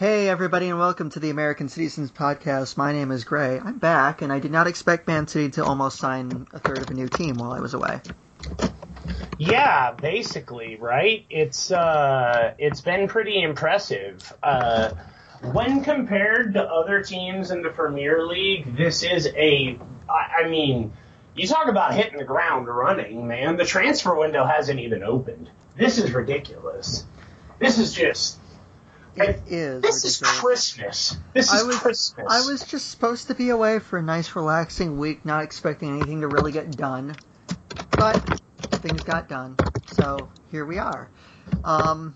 Hey, everybody, and welcome to the American Cityzens Podcast. My name is Grey. I'm back, and I did not expect Man City to almost sign a third of a new team while I was away. Yeah, basically, right? It's uh, it's been pretty impressive. Uh, when compared to other teams in the Premier League, this is a. I, I mean, you talk about hitting the ground running, man. The transfer window hasn't even opened. This is ridiculous. This is just. It is. This is. Christmas. This is I was Christmas. I was just supposed to be away for a nice, relaxing week, not expecting anything to really get done, but things got done. So here we are. Um,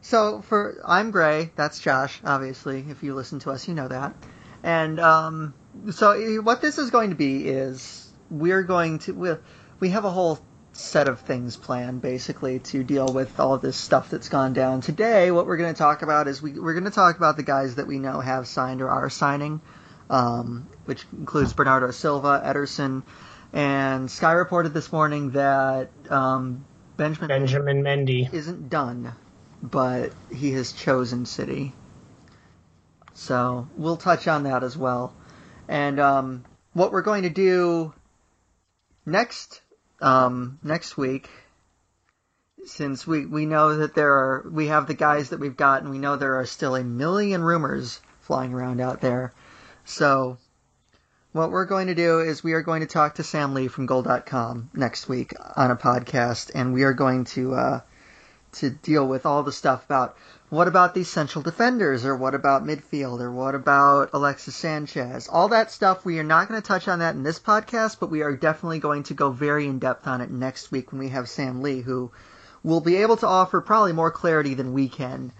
so for I'm Grey. That's Josh. Obviously, if you listen to us, you know that. And um, so what this is going to be is we're going to we we have a whole set of things planned basically to deal with all of this stuff that's gone down. Today, what we're going to talk about is we, we're going to talk about the guys that we know have signed or are signing, um, which includes Bernardo Silva, Ederson, and Sky reported this morning that um, Benjamin Benjamin Mendy. isn't done, but he has chosen City. So we'll touch on that as well. And um, what we're going to do next um, next week, since we, we know that there are we have the guys that we've got, and we know there are still a million rumors flying around out there. So what we're going to do is we are going to talk to Sam Lee from Goal.com next week on a podcast, and we are going to uh, to deal with all the stuff about what about these central defenders, or what about midfield, or what about Alexis Sanchez. All that stuff, we are not going to touch on that in this podcast, but we are definitely going to go very in depth on it next week when we have Sam Lee, who will be able to offer probably more clarity than we can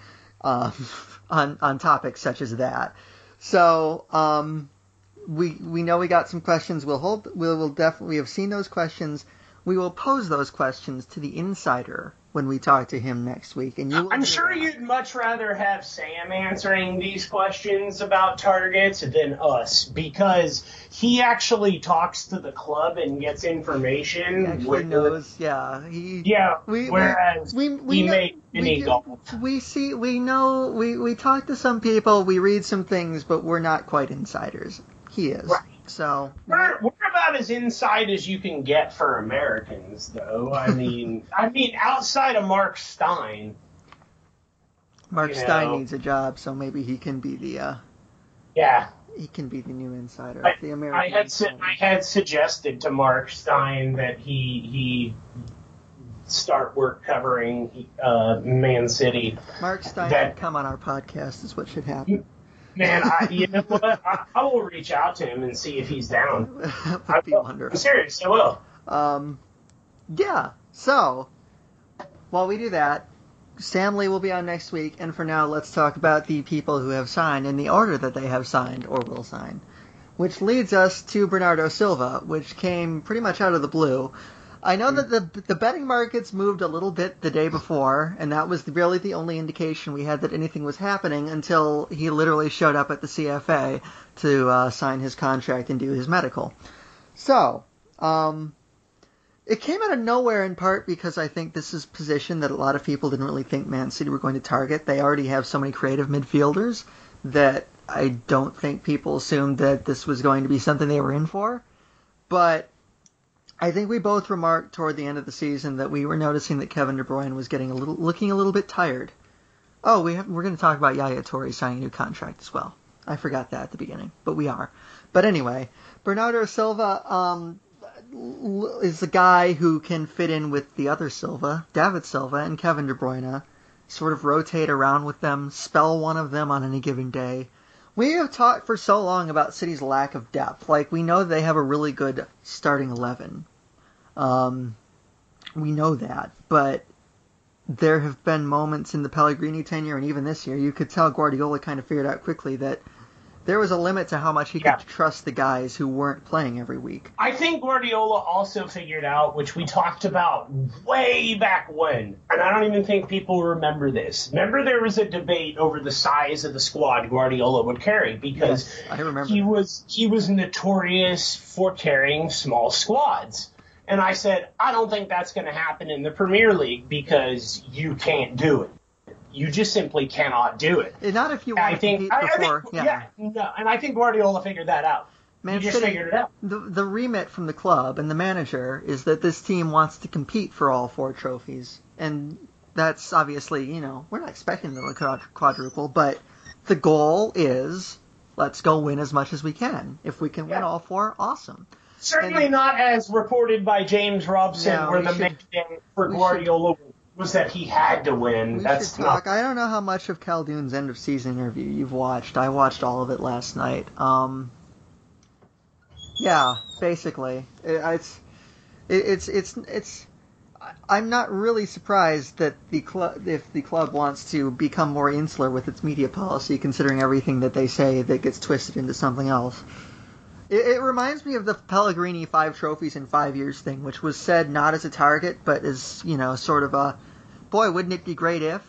um, on on topics such as that. So um, we we know we got some questions. We'll hold. We will definitely. We have seen those questions. We will pose those questions to the insider when we talk to him next week. And you, I'm sure that. you'd much rather have Sam answering these questions about targets than us because he actually talks to the club and gets information. He actually knows. Yeah, he. Yeah, We, we- whereas we, we, he know- made we mini golf. We see, we know, we, we talk to some people, we read some things, but we're not quite insiders. He is. Right. So, We're, we're about as inside as you can get for Americans, though. I mean, I mean, outside of Marc Stein, Marc Stein know. needs a job, so maybe he can be the, uh, yeah. he can be the new insider. I, the American I had su- I had suggested to Marc Stein that he he start work covering uh, Man City. Marc Stein that- come on our podcast, is what should happen. Man, I, you know what? I, I will reach out to him and see if he's down. that I would be will. I'm serious. I will. Um, yeah. So while we do that, Sam Lee will be on next week, and for now, let's talk about the people who have signed in the order that they have signed or will sign. Which leads us to Bernardo Silva, which came pretty much out of the blue. I know that the the betting markets moved a little bit the day before, and that was really the only indication we had that anything was happening until he literally showed up at the CFA to uh, sign his contract and do his medical. So, um, it came out of nowhere in part because I think this is a position that a lot of people didn't really think Man City were going to target. They already have so many creative midfielders that I don't think people assumed that this was going to be something they were in for. But I think we both remarked toward the end of the season that we were noticing that Kevin De Bruyne was getting a little, looking a little bit tired. Oh, we have, we're going to talk about Yaya Toure signing a new contract as well. I forgot that at the beginning, but we are. But anyway, Bernardo Silva um, is the guy who can fit in with the other Silva, David Silva, and Kevin De Bruyne, sort of rotate around with them, spell one of them on any given day. We have talked for so long about City's lack of depth. Like, we know they have a really good starting 11. Um, we know that. But there have been moments in the Pellegrini tenure and even this year, you could tell Guardiola kind of figured out quickly that there was a limit to how much he Yeah. could trust the guys who weren't playing every week. I think Guardiola also figured out, which we talked about way back when, and I don't even think people remember this. Remember, there was a debate over the size of the squad Guardiola would carry because Yes, I remember he was he was notorious for carrying small squads. And I said, I don't think that's going to happen in the Premier League because you can't do it. You just simply cannot do it. And Not if you want I to think, compete I, I before. think, yeah. yeah, no, and I think Guardiola figured that out. Man he just City- figured it out. The, the remit from the club and the manager is that this team wants to compete for all four trophies. And that's obviously, you know, we're not expecting the quad- quadruple, but the goal is let's go win as much as we can. If we can win all four, awesome. Certainly And- not as reported by James Robson, No, where the should- main thing for we should- Guardiola was that he had to win. We That's should talk. not. I don't know how much of Khaldoon's end of season interview you've watched. I watched all of it last night. Um, yeah, basically, it, it's it, it's it's it's. I'm not really surprised that the club, if the club wants to become more insular with its media policy, considering everything that they say that gets twisted into something else. It, it reminds me of the Pellegrini five trophies in five years thing, which was said not as a target, but as you know, sort of a, boy, wouldn't it be great if?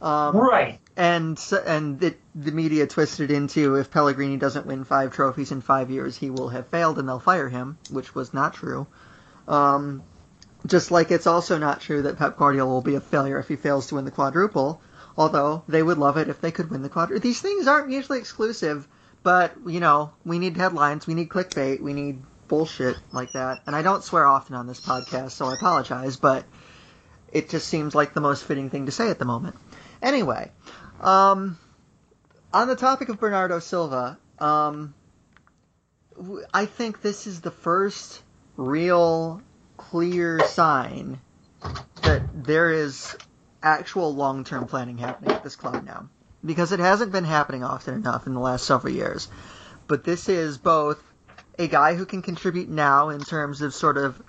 Um, Right. and and it, the media twisted into if Pellegrini doesn't win five trophies in five years, he will have failed and they'll fire him, which was not true. Um, just like it's also not true that Pep Guardiola will be a failure if he fails to win the quadruple. Although they would love it if they could win the quadruple. These things aren't mutually exclusive, but you know we need headlines, we need clickbait, we need bullshit like that. And I don't swear often on this podcast, so I apologize, but it just seems like the most fitting thing to say at the moment. Anyway, um, on the topic of Bernardo Silva, um, I think this is the first real clear sign that there is actual long-term planning happening at this club now. Because it hasn't been happening often enough in the last several years. But this is both a guy who can contribute now in terms of sort of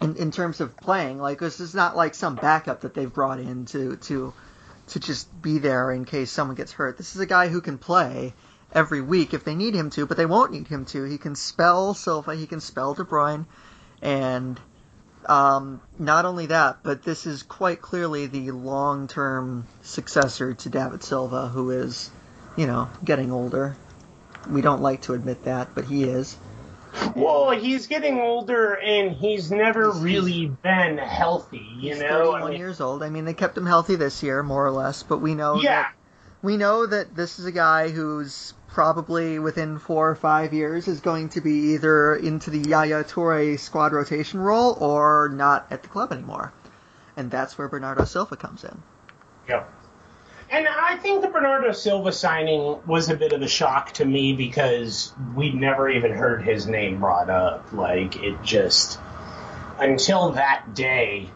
in, in terms of playing. Like this is not like some backup that they've brought in to to to just be there in case someone gets hurt. This is a guy who can play every week if they need him to, but they won't need him to. He can spell Silva, he can spell De Bruyne, and um, not only that, but this is quite clearly the long-term successor to David Silva, who is, you know, getting older. We don't like to admit that, but he is. Well, he's getting older and he's never really been healthy, you He's know? 31 I mean, years old. I mean, they kept him healthy this year, more or less, but we know yeah. that we know that this is a guy who's probably within four or five years is going to be either into the Yaya Toure squad rotation role or not at the club anymore. And that's where Bernardo Silva comes in. Yep. And I think the Bernardo Silva signing was a bit of a shock to me because we'd never even heard his name brought up. Like, it just. Until that day,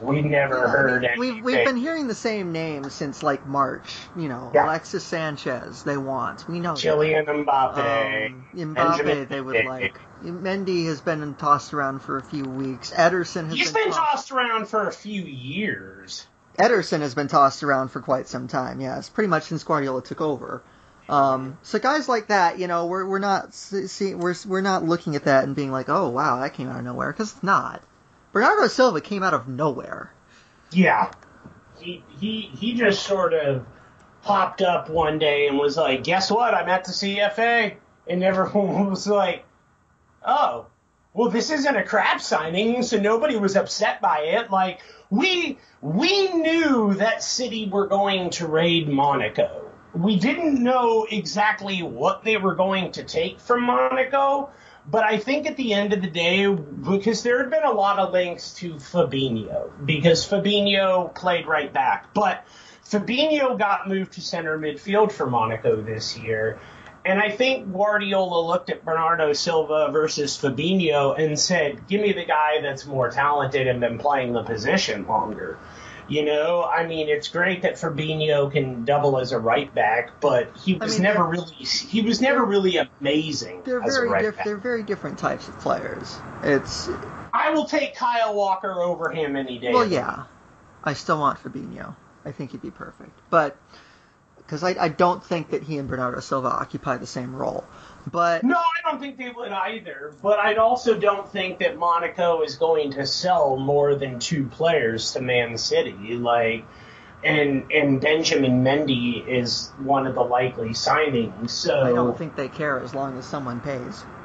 we never heard anything. We've, we've been hearing the same names since like March. You know, Yeah. Alexis Sanchez, they want. We know. Kylian Mbappe. Um, Mbappe, Benjamin they would like. Mendy has been tossed around for a few weeks. Ederson has He's been, been tossed. tossed around for a few years. Ederson has been tossed around for quite some time. Yes, pretty much since Guardiola took over. Um, so guys like that, you know, we're we're not see- we're we're not looking at that and being like, oh wow, that came out of nowhere, because it's not. Bernardo Silva came out of nowhere. Yeah. He he he just sort of popped up one day and was like, "Guess what? I'm at the CFA." And everyone was like, "Oh, well, this isn't a crap signing, so nobody was upset by it." Like we we knew that City were going to raid Monaco. We didn't know exactly what they were going to take from Monaco, but I think at the end of the day, because there had been a lot of links to Fabinho, because Fabinho played right back, but Fabinho got moved to center midfield for Monaco this year. And I think Guardiola looked at Bernardo Silva versus Fabinho and said, give me the guy that's more talented and been playing the position longer. You know, I mean, it's great that Fabinho can double as a right back, but he was mean, never really he was never really amazing They're as a very right diff- they're very different types of players. It's I will take Kyle Walker over him any day. well, yeah, I still want Fabinho. I think he'd be perfect, but because I, I don't think that he and Bernardo Silva occupy the same role. But No, I don't think they would either. But I also don't think that Monaco is going to sell more than two players to Man City. Like, and and Benjamin Mendy is one of the likely signings. So I don't think they care as long as someone pays.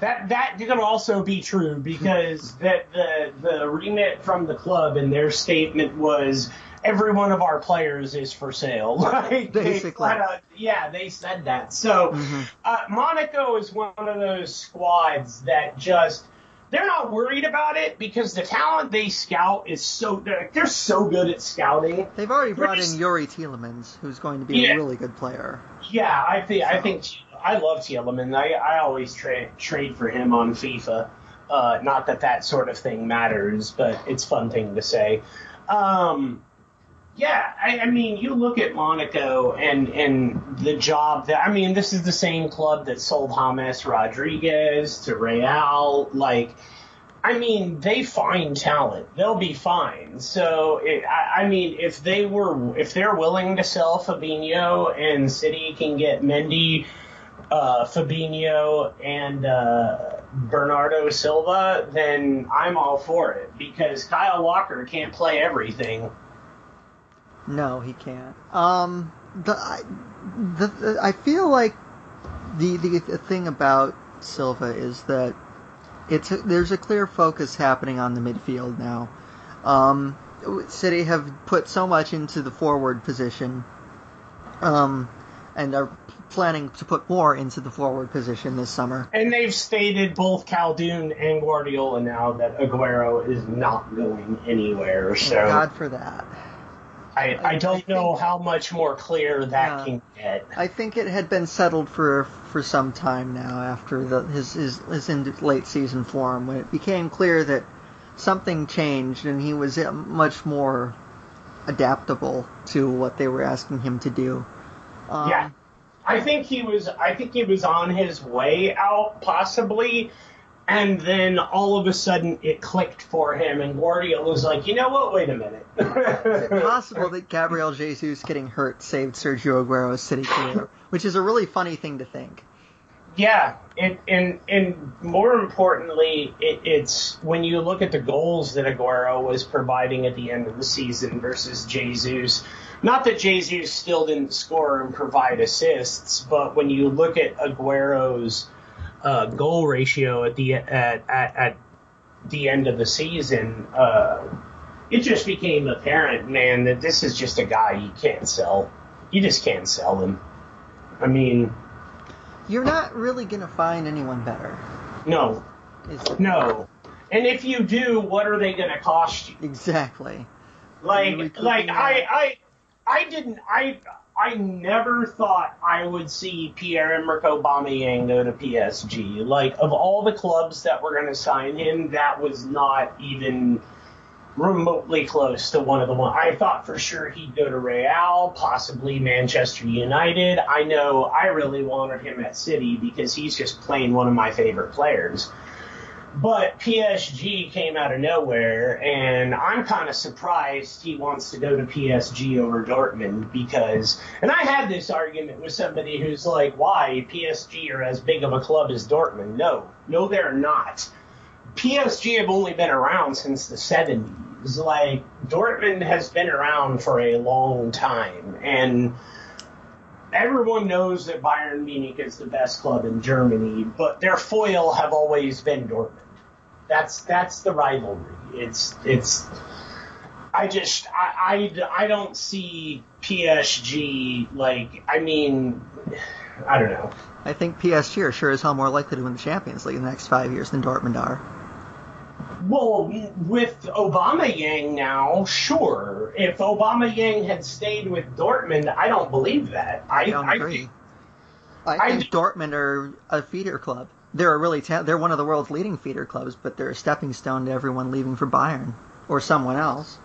that that can also be true because that the the remit from the club and their statement was every one of our players is for sale. like Basically. out- yeah, they said that. So uh, Monaco is one of those squads that just they're not worried about it because the talent they scout is so they're, they're so good at scouting. They've already brought British- in Youri Tielemans, who's going to be Yeah. a really good player. Yeah, I think I think I love Tielemans. I I always trade trade for him on FIFA. Uh, not that that sort of thing matters, but it's a fun thing to say. Um, yeah, I, I mean, you look at Monaco and and the job that I mean, this is the same club that sold James Rodriguez to Real. Like, I mean, they find talent; they'll be fine. So, it, I, I mean, if they were, if they're willing to sell Fabinho and City can get Mendy, uh, Fabinho, and uh, Bernardo Silva, then I'm all for it because Kyle Walker can't play everything. No, he can't. Um, the I, the, the I feel like the, the the thing about Silva is that it's a, there's a clear focus happening on the midfield now. Um, City have put so much into the forward position, um, and are planning to put more into the forward position this summer. And they've stated both Khaldoon and Guardiola now that Aguero is not going anywhere. So God for that. I, I I don't know think- how much more clear that Yeah. can get. I think it had been settled for for some time now after the, his his his in late season form when it became clear that something changed and he was uh, much more adaptable to what they were asking him to do. Um, yeah. I think he was I think he was on his way out possibly and then all of a sudden it clicked for him and Guardiola was like, "You know what? Wait a minute." Is it possible that Gabriel Jesus getting hurt saved Sergio Aguero's City career? Which is a really funny thing to think. Yeah, and and and more importantly, it, it's when you look at the goals that Aguero was providing at the end of the season versus Jesus. Not that Jesus still didn't score and provide assists, but when you look at Aguero's uh, goal ratio at the at, at at the end of the season, uh, it just became apparent, man, that this is just a guy you can't sell. You just can't sell him. I mean, You're not really going to find anyone better. no, No. And if you do, what are they going to cost you? Exactly. Like, like? I, I, I didn't, I, I never thought I would see Pierre-Emerick Aubameyang go to PSG. Like, of all the clubs that were going to sign him, that was not even remotely close to one of the one. I thought for sure he'd go to Real, possibly Manchester United. I know I really wanted him at City because he's just plain one of my favorite players. But PSG came out of nowhere, and I'm kind of surprised he wants to go to PSG over Dortmund because, and I had this argument with somebody who's like, why PSG are as big of a club as Dortmund? No, no, they're not. PSG have only been around since the 70s. Like, Dortmund has been around for a long time, and everyone knows that Bayern Munich is the best club in Germany, but their foil have always been Dortmund. That's that's the rivalry. It's it's. I just I, I, I don't see PSG like I mean I don't know. I think PSG are sure as hell more likely to win the Champions League in the next five years than Dortmund are. Well, with Aubameyang now, sure. If Aubameyang had stayed with Dortmund, I don't believe that. I, I don't agree. I, I think d- Dortmund are a feeder club. They're a really ta- they're one of the world's leading feeder clubs, but they're a stepping stone to everyone leaving for Bayern or someone else.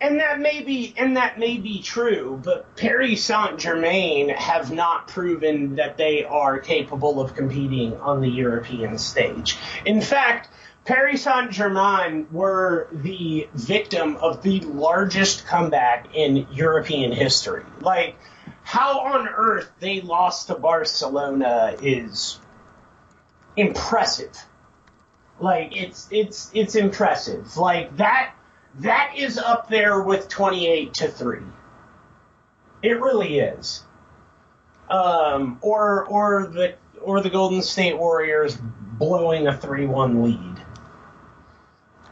And that may be and that may be true, but Paris Saint Germain have not proven that they are capable of competing on the European stage. In fact, Paris Saint Germain were the victim of the largest comeback in European history. Like, how on earth they lost to Barcelona is impressive. Like, it's it's it's impressive. Like that that is up there with twenty eight to three. It really is. Um, or or the or the Golden State Warriors blowing a three one lead.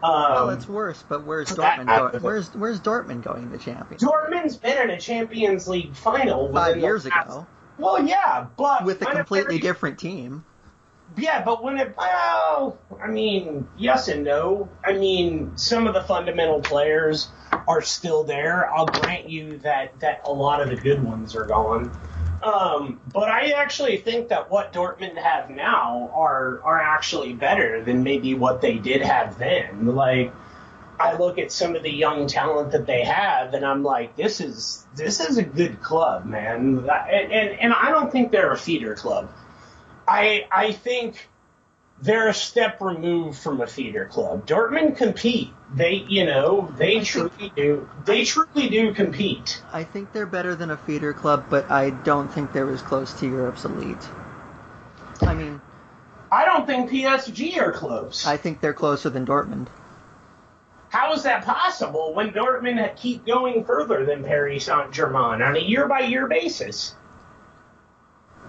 Well, Um, it's worse, but where's that- Dortmund going? Where's Where's Dortmund going to champions? Dortmund's been in a Champions League final Five years last- ago, Well, yeah, but with a completely different team. Yeah, but when it well, I mean, yes and no. I mean, some of the fundamental players are still there. I'll grant you that that a lot of the good ones are gone. Um, but I actually think that what Dortmund have now are are actually better than maybe what they did have then. Like I look at some of the young talent that they have, and I'm like, this is this is a good club, man. And and, and I don't think they're a feeder club. I I think they're a step removed from a feeder club. Dortmund compete. They you know they I truly think- do. They truly do compete. I think they're better than a feeder club, but I don't think they're as close to Europe's elite. I mean, I don't think PSG are close. I think they're closer than Dortmund. How is that possible when Dortmund keep going further than Paris Saint Germain on a year by year basis?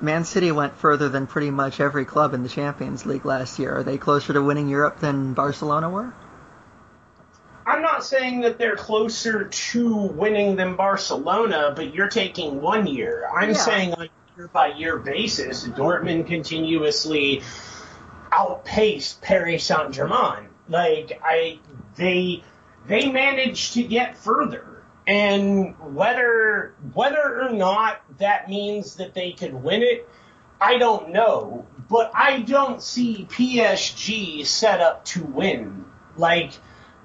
Man City went further than pretty much every club in the Champions League last year. Are they closer to winning Europe than Barcelona were? I'm not saying that they're closer to winning than Barcelona, but you're taking one year. I'm Yeah. saying on a year by year basis, Dortmund continuously outpaced Paris Saint Germain. Like I they they managed to get further. And whether whether or not that means that they could win it, I don't know. But I don't see PSG set up to win. Like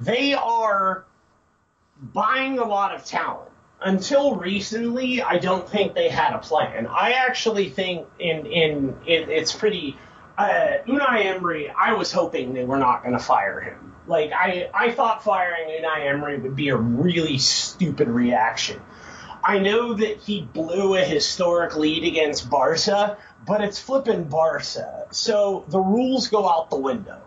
they are buying a lot of talent. Until recently, I don't think they had a plan. I actually think in in it, it's pretty. Uh, Unai Emery, I was hoping they were not going to fire him. Like I, I thought firing Unai Emery would be a really stupid reaction. I know that he blew a historic lead against Barca, but it's flipping Barca, so the rules go out the window.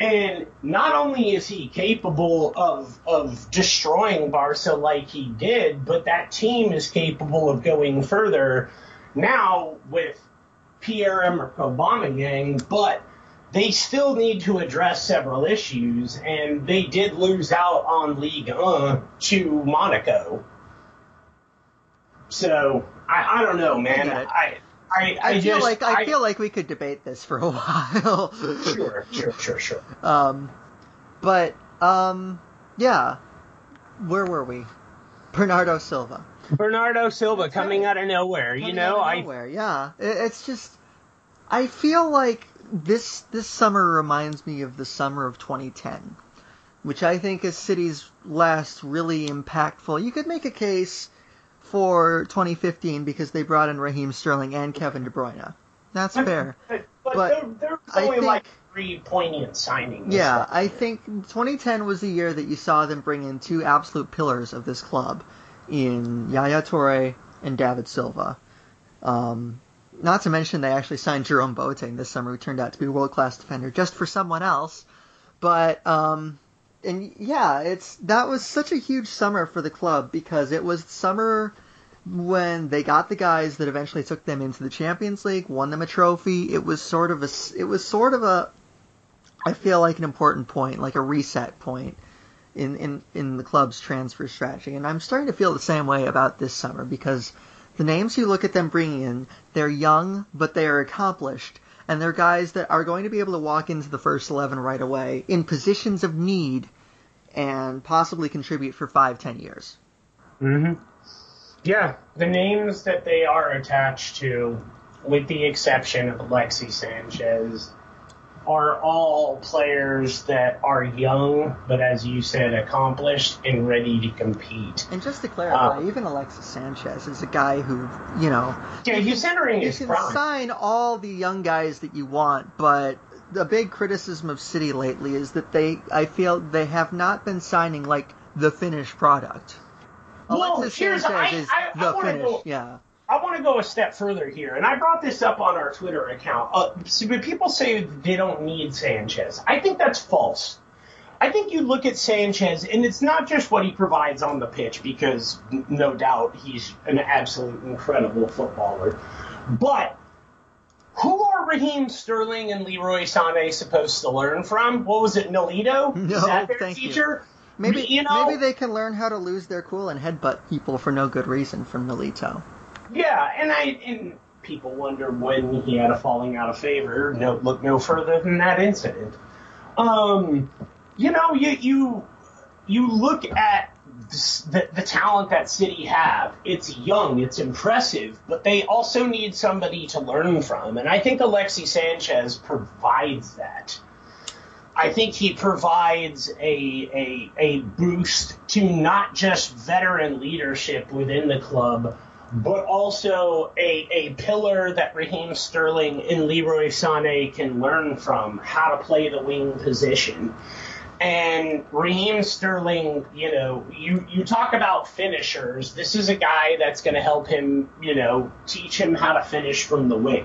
And not only is he capable of of destroying Barca like he did, but that team is capable of going further now with Pierre Emerick Aubameyang, but they still need to address several issues, and they did lose out on Ligue 1 to Monaco. So I, I don't know, man. I I, I, I, feel just, like I, feel like we could debate this for a while. sure, sure, sure, sure. Um, but um, yeah, where were we? Bernardo Silva. Bernardo Silva coming out of nowhere. You know, out of I yeah, It- it's just I feel like this this summer reminds me of the summer of 2010, which I think is City's last really impactful. You could make a case for 2015 because they brought in Raheem Sterling and Kevin De Bruyne. That's fair. But, but, But there, there was I only think- like three poignant signings. Yeah, I think 2010 was the year that you saw them bring in two absolute pillars of this club in Yaya Toure and David Silva. Um, not to mention they actually signed Jerome Boateng this summer, who turned out to be a world class defender just for someone else. But um, and yeah, it's that was such a huge summer for the club because it was summer when they got the guys that eventually took them into the Champions League, won them a trophy. It was sort of a it was sort of a I feel like an important point, like a reset point in, in, in the club's transfer strategy. And I'm starting to feel the same way about this summer because the names you look at them bringing in, they're young, but they are accomplished. And they're guys that are going to be able to walk into the first 11 right away in positions of need and possibly contribute for five, ten years. hmm Yeah, the names that they are attached to, with the exception of Alexi Sanchez, are all players that are young, but as you said, accomplished and ready to compete. And just to clarify, Uh, even Alexis Sanchez is a guy who, you know, Yeah, he's entering you his can prime. sign all the young guys that you want, but the big criticism of City lately is that they I feel they have not been signing like the finished product. Well, Alexis here's- Sanchez I- is I- the wanna finish. go- Yeah. I want to go a step further here, and I brought this up on our Twitter account. Uh, so people say they don't need Sanchez. I think that's false. I think you look at Sanchez, and it's not just what he provides on the pitch, because no doubt he's an absolute incredible footballer. But who are Raheem Sterling and Leroy Sané supposed to learn from? What was it, Nolito? No, Is that their thank you. Maybe you know, maybe they can learn how to lose their cool and headbutt people for no good reason from Nolito. Yeah, and I and people wonder when he had a falling out of favor. No, look no further than that incident. Um, you know, you you you look at the the talent that City have. It's young, it's impressive, but they also need somebody to learn from, and I think Alexi Sanchez provides that. I think he provides a, a, a boost to not just veteran leadership within the club, but also a, a pillar that Raheem Sterling and Leroy Sané can learn from how to play the wing position. And Raheem Sterling, you know, you, you talk about finishers. This is a guy that's going to help him, you know, teach him how to finish from the wing,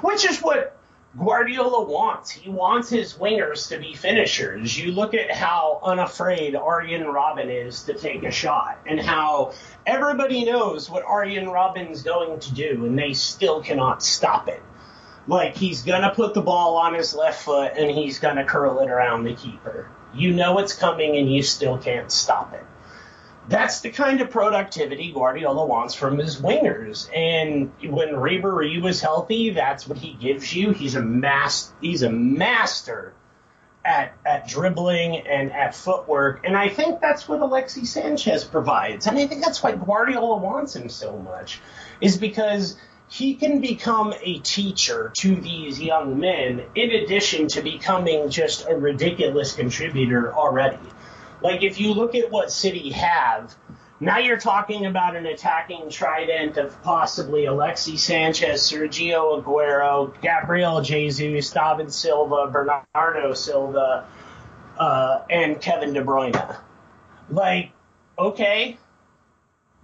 which is what Guardiola wants. He wants his wingers to be finishers. You look at how unafraid Arjen Robben is to take a shot and how everybody knows what Arjen Robben's going to do and they still cannot stop it. Like he's gonna put the ball on his left foot and he's gonna curl it around the keeper. You know it's coming and you still can't stop it. That's the kind of productivity Guardiola wants from his wingers. And when Ribery was healthy, that's what he gives you. He's a mas- he's a master at at dribbling and at footwork. And I think that's what Alexi Sanchez provides. And I think that's why Guardiola wants him so much. Is because he can become a teacher to these young men in addition to becoming just a ridiculous contributor already. Like if you look at what City have, now you're talking about an attacking trident of possibly Alexi Sanchez, Sergio Aguero, Gabriel Jesus, David Silva, Bernardo Silva, uh, and Kevin De Bruyne. Like, okay,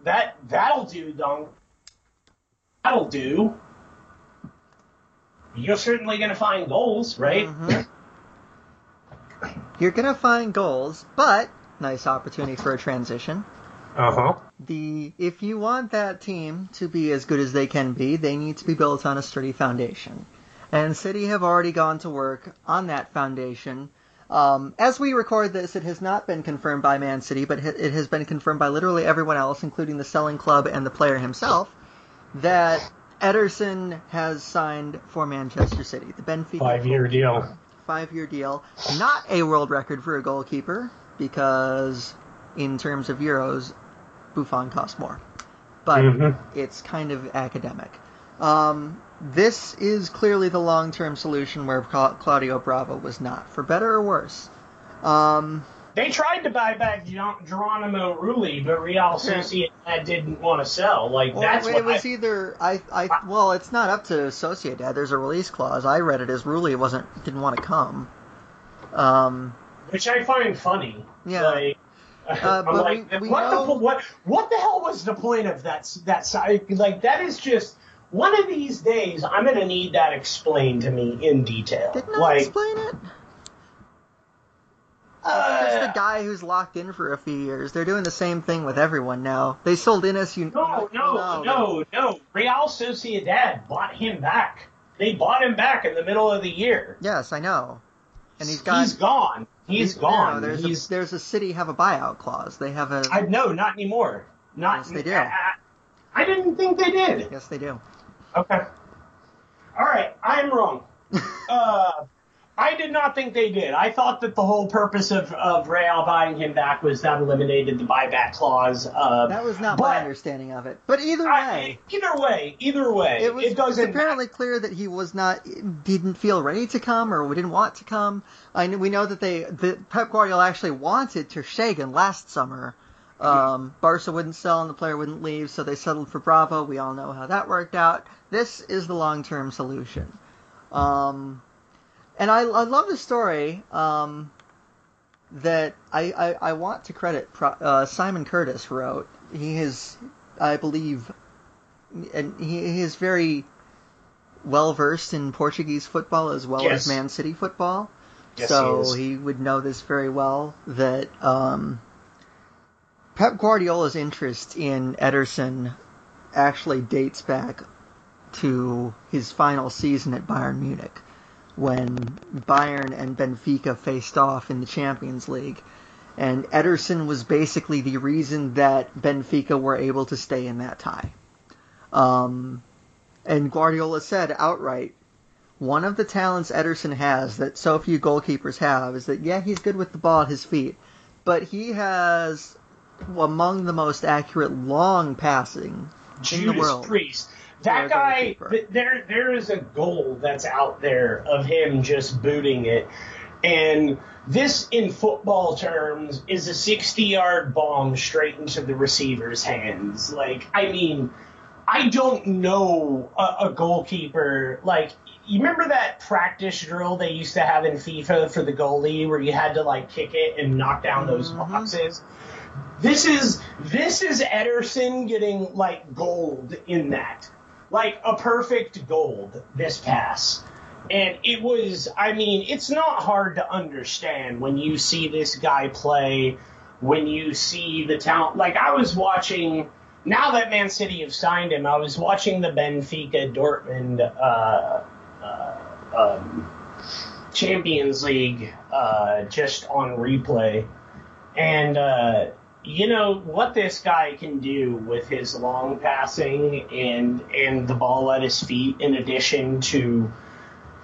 that that'll do, Dunk. That'll do. You're certainly going to find goals, right? You're gonna find goals, but nice opportunity for a transition. Uh huh. The if you want that team to be as good as they can be, they need to be built on a sturdy foundation. And City have already gone to work on that foundation. Um, as we record this, it has not been confirmed by Man City, but it it has been confirmed by literally everyone else, including the selling club and the player himself, that Ederson has signed for Manchester City. The Benfica Five year deal. Not a world record for a goalkeeper because, in terms of euros, Buffon costs more. But Mhm. it's kind of academic. Um, this is clearly the long-term solution where Cla- Claudio Bravo was not, for better or worse. Um, They tried to buy back Geronimo Rulli, but Real Sociedad didn't want to sell. Like well, that's it was I, either I, I well, it's not up to Sociedad. There's a release clause. I read it as Rulli wasn't didn't want to come. Um, which I find funny. Yeah. Like, Uh, but like, we- we what know- the what what the hell was the point of that that side? Like that is just one of these days. I'm gonna need that explained to me in detail. didn't I like, explain it? Uh, It's just a guy who's locked in for a few years. They're doing the same thing with everyone now. They sold Ines. You No, no, no, no. Real Sociedad bought him back. They bought him back in the middle of the year. Yes, I know. And he's gone. he's gone. He's no, gone. there's he's a there's a city have a buyout clause. They have a. I no, not anymore. Not Yes, they do. I, I didn't think they did. yes, they do. Okay. All right, I'm wrong. uh, I did not think they did. I thought that the whole purpose of, of Real buying him back was that eliminated the buyback clause. Uh, That was not my understanding of it. But either I- way, either way, either way, it was doesn't. it's apparently clear that he was not didn't feel ready to come or didn't want to come. I know, we know that they that Pep Guardiola actually wanted Ter Stegen last summer. Um, Barca wouldn't sell and the player wouldn't leave, so they settled for Bravo. We all know how that worked out. This is the long-term solution. Um, and I, I love the story um, that I, I, I want to credit Pro, uh, Simon Curtis wrote. He is, I believe, and he, he is very well versed in Portuguese football as well Yes. as Man City football. Yes, so he is. would know this very well. That um, Pep Guardiola's interest in Ederson actually dates back to his final season at Bayern Munich, when Bayern and Benfica faced off in the Champions League. And Ederson was basically the reason that Benfica were able to stay in that tie. Um, and Guardiola said outright, one of the talents Ederson has that so few goalkeepers have is that, yeah, he's good with the ball at his feet, but he has among the most accurate long passing in the world. Priest. That guy, th- there, there is a goal that's out there of him just booting it, and this, in football terms, is a sixty-yard bomb straight into the receiver's hands. Like, I mean, I don't know a, a goalkeeper like. You remember that practice drill they used to have in FIFA for the goalie, where you had to like kick it and knock down those boxes? This is this is Ederson getting like gold in that, like a perfect gold this pass, and it was. I mean, it's not hard to understand when you see this guy play, when you see the talent. Like I was watching. Now that Man City have signed him, I was watching the Benfica Dortmund uh, uh, um, Champions League uh, just on replay, and uh, you know what this guy can do with his long passing and and the ball at his feet, in addition to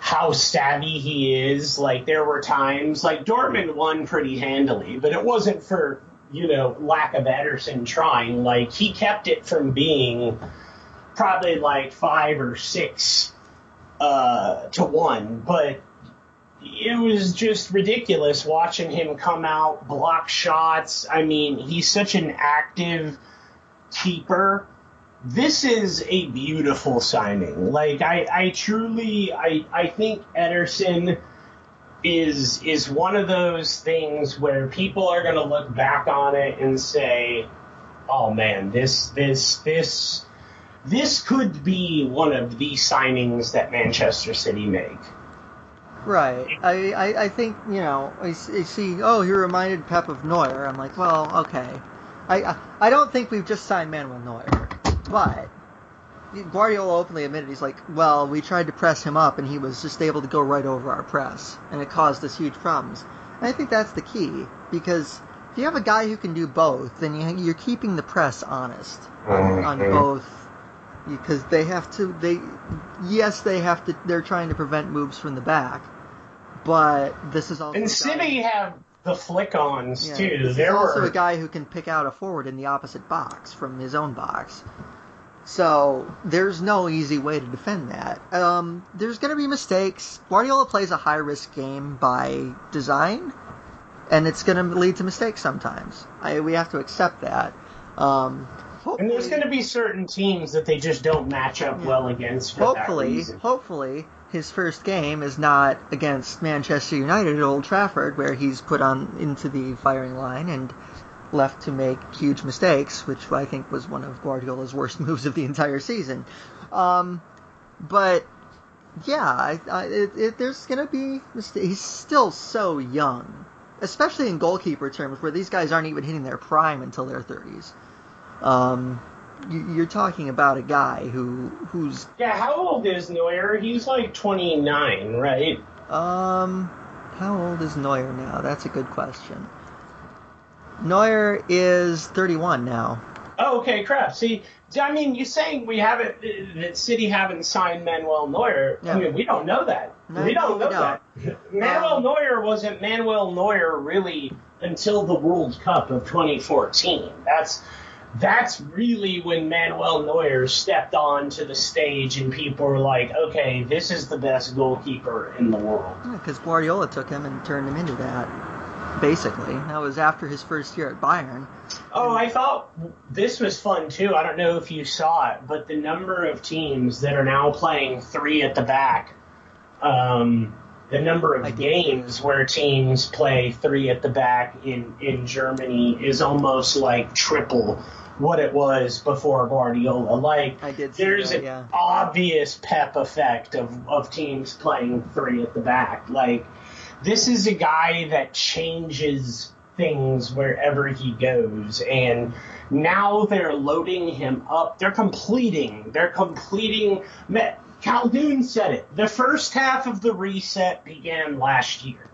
how savvy he is. Like there were times like Dortmund won pretty handily, but it wasn't for you know lack of Ederson trying. Like he kept it from being probably like five or six uh, to one, but it was just ridiculous watching him come out, block shots. I mean, he's such an active keeper. This is a beautiful signing. Like I, I truly I, I think Ederson is is one of those things where people are gonna look back on it and say, Oh man, this this this this could be one of the signings that Manchester City make. Right. I, I, I think, you know, I, see, oh, he reminded Pep of Neuer. I'm like, well, okay. I, I, don't think we've just signed Manuel Neuer. But Guardiola openly admitted, he's like, well, we tried to press him up and he was just able to go right over our press. And it caused us huge problems. And I think that's the key. Because if you have a guy who can do both, then you, you're keeping the press honest on, on both because they have to they yes they have to they're trying to prevent moves from the back but this is also And City have the flick-ons yeah, too. this There is also were a guy who can pick out a forward in the opposite box from his own box. So there's no easy way to defend that. Um, there's going to be mistakes. Guardiola plays a high risk game by design and it's going to lead to mistakes sometimes. I, we have to accept that. Um, and there's going to be certain teams that they just don't match up well against for hopefully, hopefully, his first game is not against Manchester United at Old Trafford, where he's put on into the firing line and left to make huge mistakes, which I think was one of Guardiola's worst moves of the entire season. Um, but yeah, I, I, it, it, there's gonna be mistakes. He's still so young, especially in goalkeeper terms, where these guys aren't even hitting their prime until their 30s. Um, you, you're talking about a guy who who's Yeah, how old is Neuer? He's like 29, right? Um, how old is Neuer now? That's a good question. Neuer is 31 now. Oh, okay, crap. See, I mean, you're saying we haven't that City haven't signed Manuel Neuer. Yeah. I mean, we don't know that. No, we don't know that. Manuel Um, Neuer wasn't Manuel Neuer really until the World Cup of 2014. That's that's really when Manuel Neuer stepped onto the stage and people were like, okay, this is the best goalkeeper in the world. Because Guardiola took him and turned him into that, basically. That was after his first year at Bayern. Oh, I thought this was fun too. I don't know if you saw it, but the number of teams that are now playing three at the back, um, the number of I games where teams play three at the back in, in Germany is almost like triple what it was before Guardiola. Like I did there's that, an yeah. obvious pep effect of, of teams playing three at the back. Like this is a guy that changes things wherever he goes and now they're loading him up they're completing they're completing Khaldoon said it the first half of the reset began last year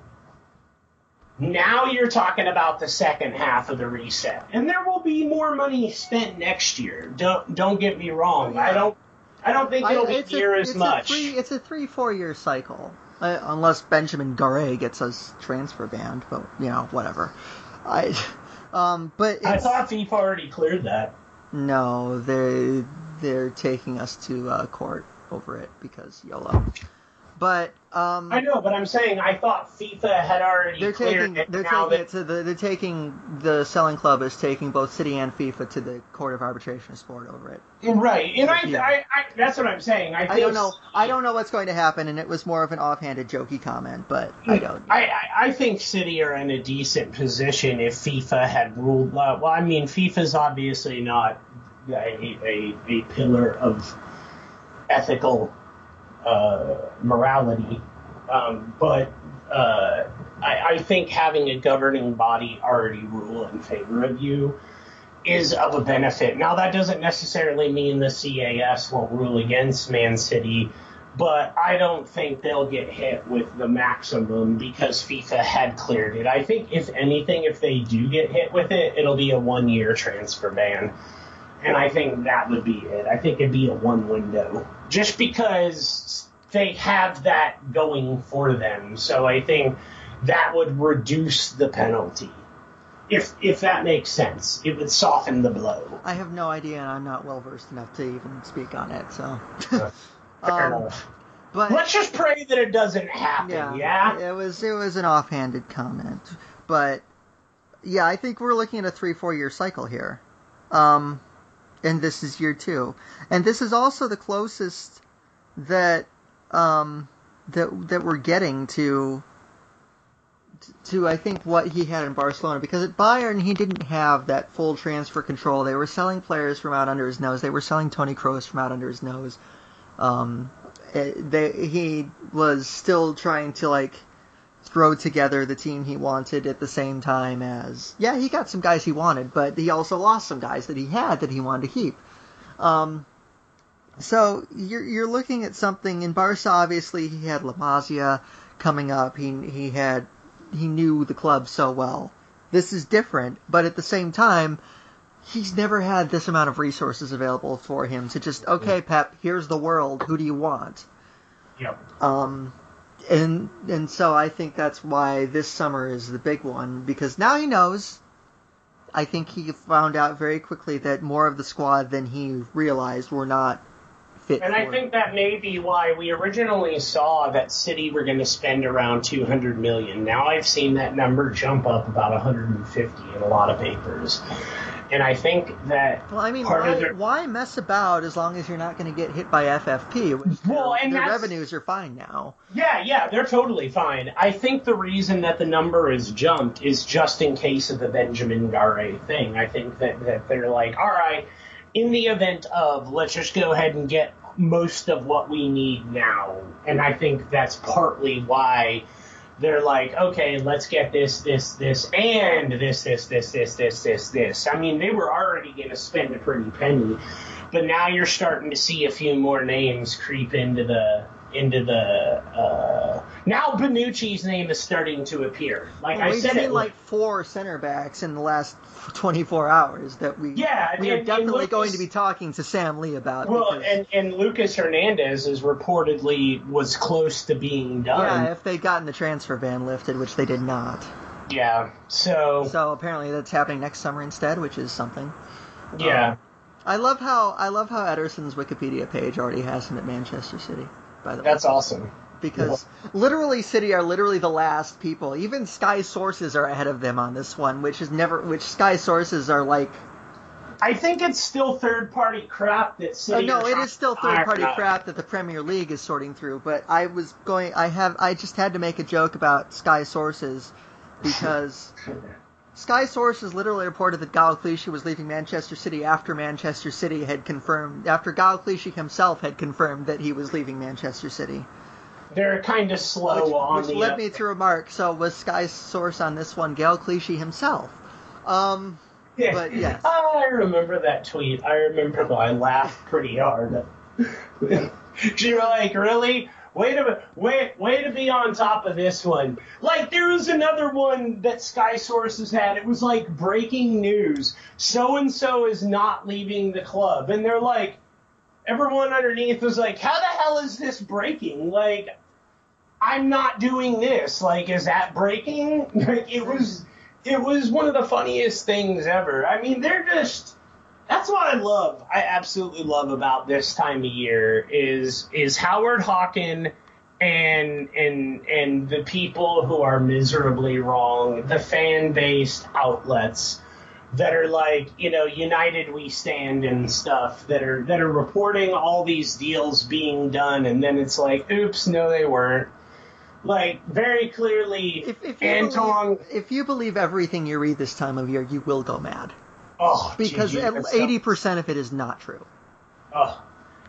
now you're talking about the second half of the reset and there will be more money spent next year don't don't get me wrong i don't i don't think it'll be it's a- near as much A three, it's a three, four year cycle. Uh, unless Benjamin Garré gets us transfer banned, but, you know, whatever. I. Um, but i thought fifa already cleared that no, they they're taking us to uh, court over it because YOLO. But um, I know, but I'm saying I thought FIFA had already they're cleared taking it. they're now taking that, it to the they're taking the selling club is taking both City and FIFA to the Court of Arbitration of Sport over it. right, and I, I, I, that's what I'm saying. I, I don't know. I don't know what's going to happen, and it was more of an offhanded, jokey comment, but I don't. I, I, I think City are in a decent position if FIFA had ruled. Uh, well, I mean, FIFA's obviously not a, a, a pillar of ethical uh, morality, um, but uh, I, I think having a governing body already rule in favor of you is of a benefit. Now, that doesn't necessarily mean the CAS won't rule against Man City, but I don't think they'll get hit with the maximum because FIFA had cleared it. I think, if anything, if they do get hit with it, it'll be a one year transfer ban. And I think that would be it. I think it'd be a one window. Just because they have that going for them. So I think that would reduce the penalty. If if that makes sense. It would soften the blow. I have no idea, and I'm not well versed enough to even speak on it. So, Fair Um, but Let's just pray that it doesn't happen, yeah, yeah? it was it was an offhanded comment, but yeah, I think we're looking at a three four year cycle here, um, and this is year two, and this is also the closest that um, that that we're getting to to I think what he had in Barcelona because at Bayern he didn't have that full transfer control. They were selling players from out under his nose. They were selling Tony Kroos from out under his nose. Um, eh, they, he was still trying to like throw together the team he wanted at the same time as yeah he got some guys he wanted, but he also lost some guys that he had that he wanted to keep. Um, so you're you're looking at something in Barca. Obviously, he had La Masia coming up. He he had he knew the club so well. This is different, but at the same time, he's never had this amount of resources available for him to just okay, Pep, here's the world. Who do you want? Yep. Um, and and so I think that's why this summer is the big one because now he knows. I think he found out very quickly that more of the squad than he realized were not fit. And I think that may be why we originally saw that City were going to spend around 200 million. Now I've seen that number jump up about 150 in a lot of papers. And I think that Well, I mean, part why, of their, why mess about as long as you're not going to get hit by FFP? Well, and their revenues are fine now. Yeah, yeah, they're totally fine. I think the reason that the number is jumped is just in case of the Benjamin Garré thing. I think that, that they're like, all right, in the event of, let's just go ahead and get most of what we need now. And I think that's partly why they're like, okay, let's get this, this, this, and this, this, this, this, this, this, this. I mean, they were already going to spend a pretty penny, but now you're starting to see a few more names creep into the into the. Uh, now Bonucci's name is starting to appear. Like Well, I we've said, seen it like four center backs in the last 24 hours that we Yeah, we and- are definitely Lucas- going to be talking to Sam Lee about. well, because, and and Lucas Hernandez is reportedly was close to being done. yeah, if they'd gotten the transfer ban lifted, which they did not. Yeah. So, So apparently that's happening next summer instead, which is something. yeah. I love how I love how Ederson's Wikipedia page already has him at Manchester City. By the way, That's awesome. because literally City are literally the last people. Even Sky sources are ahead of them on this one, which is never. Which Sky sources are like I think it's still third party crap that Oh, City. no, are it is still third party crap that the Premier League is sorting through. But I was going, I have, I just had to make a joke about Sky Sources because Sky Sources literally reported that Gael Clichy was leaving Manchester City after Manchester City had confirmed, after Gael Clichy himself had confirmed that he was leaving Manchester City. They're kind of slow Which, on which the. led me to remark, so was Sky Source on this one Gael Clichy himself? Um, but yes. I remember that tweet. I remember I laughed pretty hard. You're like, really? Way to way way to be on top of this one. Like there was another one that Sky Sources had. It was like breaking news. So and so is not leaving the club, and they're like, everyone underneath was like, how the hell is this breaking? Like, I'm not doing this. Like, is that breaking? Like, it was, it was one of the funniest things ever. I mean, they're just. That's what I love. I absolutely love about this time of year is is Howard Hawken and and and the people who are miserably wrong, the fan based outlets that are like, you know, United We Stand and stuff that are that are reporting all these deals being done and then it's like, oops, no they weren't. Like very clearly if, if, Anton believe, if you believe everything you read this time of year, you will go mad. Oh Because gee, that's so- eighty percent of it is not true. Oh,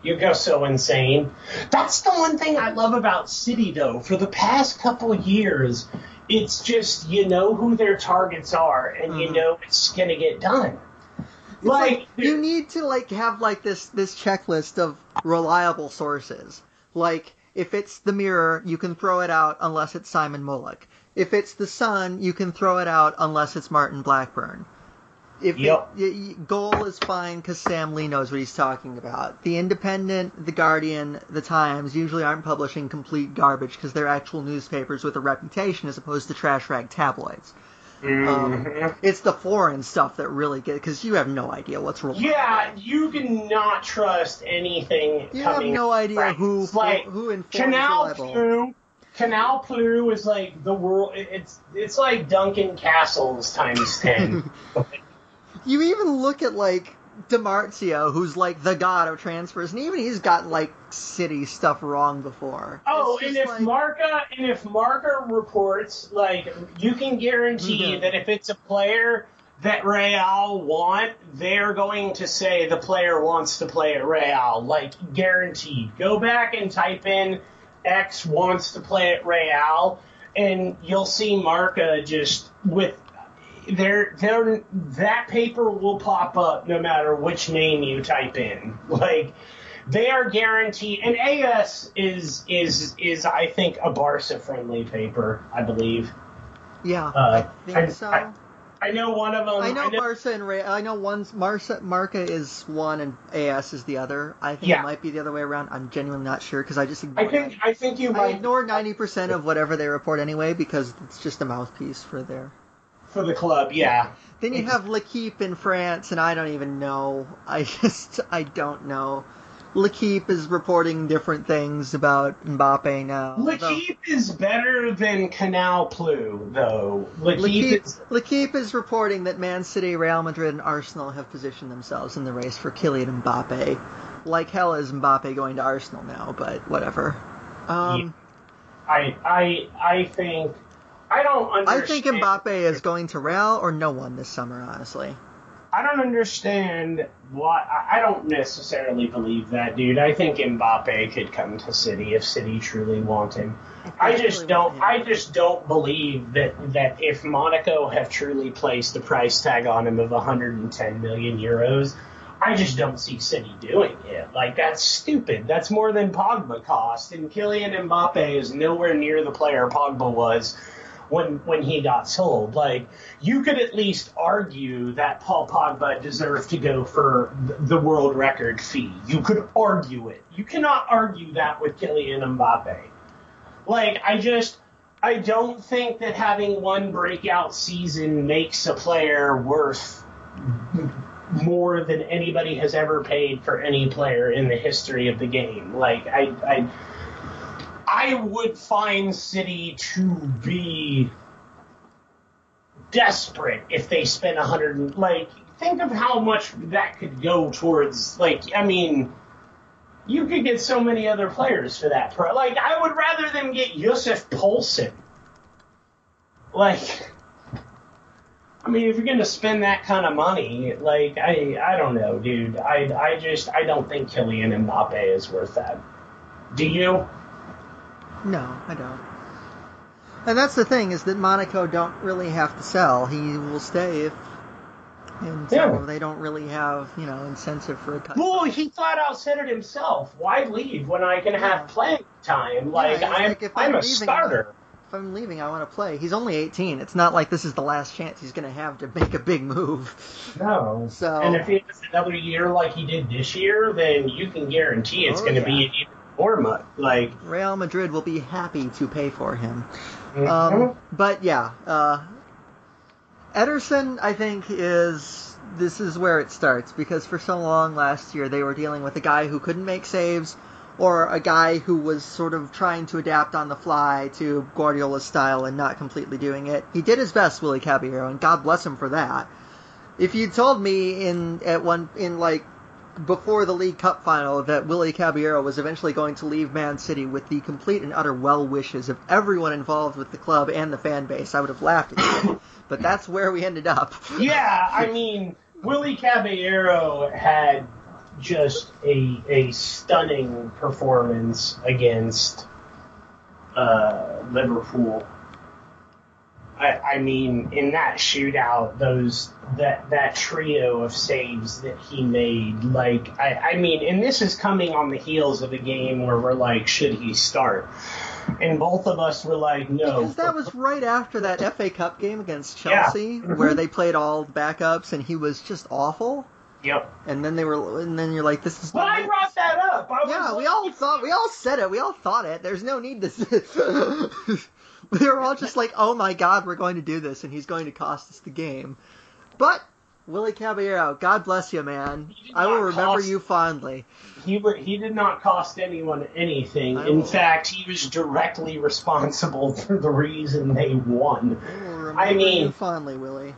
you go so insane. That's the one thing I love about City, though. For the past couple of years, it's just you know who their targets are, and you know it's gonna get done. Mm-hmm. Like, you need to like have like this this checklist of reliable sources. Like if it's the Mirror, you can throw it out unless it's Simon Mullock. If it's the Sun, you can throw it out unless it's Martin Blackburn. If Yep. it, goal is fine because Sam Lee knows what he's talking about. The Independent, the Guardian, the Times usually aren't publishing complete garbage because they're actual newspapers with a reputation as opposed to trash rag tabloids. Um, it's the foreign stuff that really get because you have no idea what's real. yeah, you cannot trust anything. You have no idea who like who informs Canal. Plu. Canal Plu is like the world. It's it's like Duncan Castles times ten. You even look at like Di Marzio, who's like the god of transfers, and even he's gotten like city stuff wrong before. Oh, It's and if like- Marca and if Marca reports, like you can guarantee Mhm. that if it's a player that Real want, they're going to say the player wants to play at Real, like guaranteed. Go back and type in X wants to play at Real, and you'll see Marca just with their their that paper will pop up no matter which name you type in. Like they are guaranteed and AS is is is I think a Barca friendly paper, I believe. yeah, Uh, I think I, so. I, I know one of them. I know Barca and Ray. I know one's Marca. Marca is one and AS is the other. I think Yeah. it might be the other way around. I'm genuinely not sure because I just I ignore. think I think you I might ignore ninety percent of whatever they report anyway because it's just a mouthpiece for their. For the club, yeah. Then you have L'Equipe in France, and I don't even know. I just I don't know. L'Equipe is reporting different things about Mbappe now. L'Equipe is better than Canal Plu, though. L'Equipe L'Equipe, is L'Equipe is reporting that Man City, Real Madrid, and Arsenal have positioned themselves in the race for Kylian Mbappe. Like hell is Mbappe going to Arsenal now, but whatever. Um, I I I think I don't I think Mbappe is going to Real or no one this summer, honestly. I don't understand why. I I don't necessarily believe that, dude. I think Mbappe could come to City if City truly want him. I really just don't. I just don't believe that that if Monaco have truly placed a price tag on him of 110 million euros, I just don't see City doing it. Like that's stupid. That's more than Pogba cost, and Kylian Mbappe is nowhere near the player Pogba was when when he got sold. Like you could at least argue that Paul Pogba deserved to go for the world record fee. You could argue it. You cannot argue that with Kylian Mbappe. Like I just I don't think that having one breakout season makes a player worth more than anybody has ever paid for any player in the history of the game. Like I I I would find City to be desperate if they spent a hundred like think of how much that could go towards. Like, I mean, you could get so many other players for that. Pro- Like, I would rather them get Yussuf Poulsen. Like, I mean, if you're gonna spend that kind of money, like, I, I don't know, dude. I, I just, I don't think Kylian Mbappe is worth that. Do you? No, I don't. And that's the thing is that Monaco don't really have to sell. He will stay if, and so Yeah. they don't really have you know incentive for a cut. Well, he flat out said it himself. Why leave when I can have playing time? Like he's I'm, like, if I'm, I'm a leaving, starter. If I'm leaving, I want to play. He's only 18. It's not like this is the last chance he's going to have to make a big move. No. So- and if he has another year like he did this year, then you can guarantee it's Oh, going to yeah. be even more money. Like, Real Madrid will be happy to pay for him. mhm. Um, but yeah, uh, Ederson, I think, is this is where it starts because for so long last year they were dealing with a guy who couldn't make saves or a guy who was sort of trying to adapt on the fly to Guardiola's style and not completely doing it. He did his best, Willy Caballero, and God bless him for that. If you told me in at one in like before the League Cup final that Willy Caballero was eventually going to leave Man City with the complete and utter well wishes of everyone involved with the club and the fan base, I would have laughed at you. but that's where we ended up. yeah, I mean, Willy Caballero had just a a stunning performance against uh, Liverpool. I, I mean, in that shootout, those that that trio of saves that he made, like I, I mean, and this is coming on the heels of a game where we're like, should he start? And both of us were like, no. Because that was right after that FA Cup game against Yeah. Chelsea, mm-hmm. where they played all backups and he was just awful. Yep. And then they were, and then you're like, this is. But I brought that up. Yeah, we all thought, we all said it, we all thought it. There's no need to. we were all just like, oh my god, we're going to do this, and he's going to cost us the game. But Willy Caballero, God bless you, man. I will remember cost- you fondly. He he did not cost anyone anything. I In will- fact, he was directly responsible for the reason they won. I I mean- you fondly, Willy.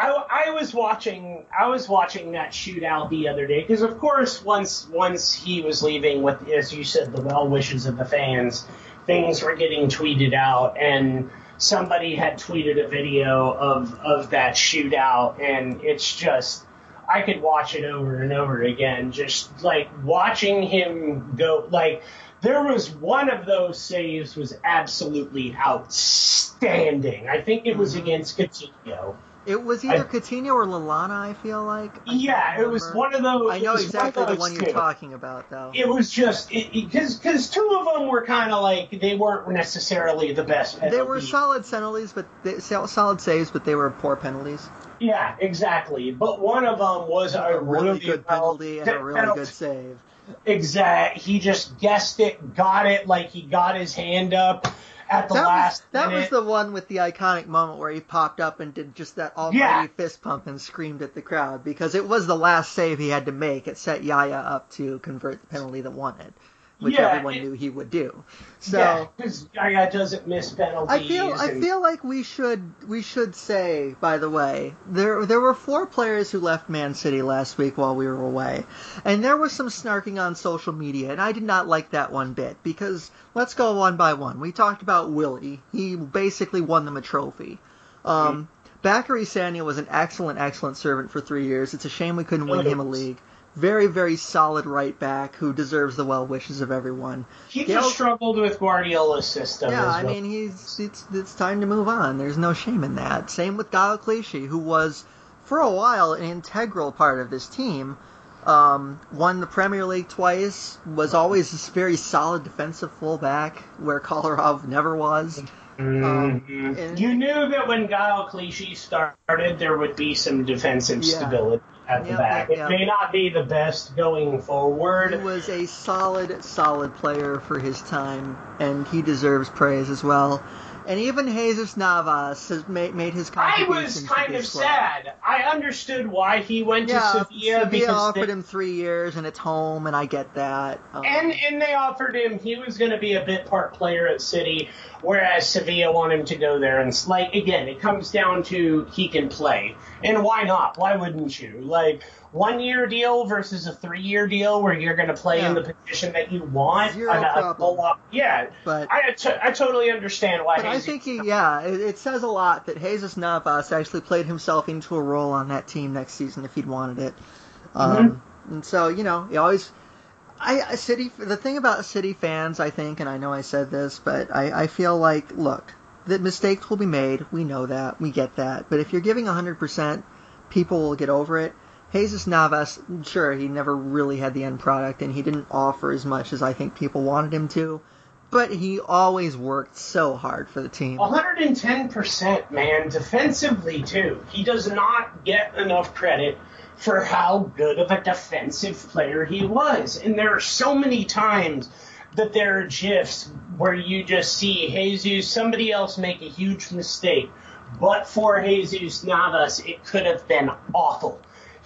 I, I was watching I was watching that shootout the other day because of course once once he was leaving with as you said the well wishes of the fans things were getting tweeted out and somebody had tweeted a video of of that shootout and it's just I could watch it over and over again just like watching him go like there was one of those saves was absolutely outstanding. I think it was mm-hmm. against Coutinho. It was either I- Coutinho or Lallana, I feel like. I Yeah, it was one of those. I know exactly the one you're two. talking about, though. It was just because because two of them were kind of like they weren't necessarily the best. They were solid penalties, but they, solid saves, but they were poor penalties. Yeah, exactly. But one of them was a, A really really good penalty and a really penalty. good save. Exact. He just guessed it, got it, like he got his hand up at the That was last that was the one with the iconic moment where he popped up and did just that almighty Yeah. fist pump and screamed at the crowd because it was the last save he had to make. It set Yaya up to convert the penalty that won it, which Yeah, everyone it- knew he would do. So. yeah, because Yaya doesn't miss penalties. I feel I feel like we should we should say by the way there there were four players who left Man City last week while we were away, and there was some snarking on social media, and I did not like that one bit because let's go one by one. We talked about Willy. He basically won them a trophy. Um, Bacary Sagna was an excellent excellent servant for three years. It's a shame we couldn't win him a league. Very very solid right back who deserves the well wishes of everyone. he Gail- just struggled with Guardiola's system. Yeah, as I mean, he's it's it's time to move on. There's no shame in that. Same with Gael Clichy, who was for a while an integral part of this team. Um, won the Premier League twice. Was always this very solid defensive fullback, where Kolarov never was. Um, Mhm. and- you knew that when Gael Clichy started, there would be some defensive Yeah. stability at the Yep, back. yep, It may not be the best going forward. He was a solid, solid player for his time, and he deserves praise as well. And even Jesus Navas has made, made his I contribution. was kind of club. sad. I understood why he went Yeah, to Sevilla, because offered they, him three years, and it's home, and I get that. Um, and and they offered him he was going to be a bit part player at City, whereas Sevilla want him to go there and like again it comes down to he can play, and why not? Why wouldn't you like? One year deal versus a three year deal where you're going to play in the position that you want. Zero problem. a- yeah, But- I, t- I totally understand why. But I think he, yeah, it, it says a lot that Jesus Navas actually played himself into a role on that team next season if he'd wanted it. Um, Mm-hmm. And so, you know, he always. I I- City. The thing about City fans, I think, and I know I said this, but I, I feel like, look, that mistakes will be made. We know that. We get that. But if you're giving 100%, people will get over it. Jesus Navas, sure, he never really had the end product, and he didn't offer as much as I think people wanted him to. But he always worked so hard for the team. 110%, man, defensively too. He does not get enough credit for how good of a defensive player he was. And there are so many times that there are gifs where you just see Jesus, somebody else make a huge mistake. But for Jesus Navas, it could have been awful.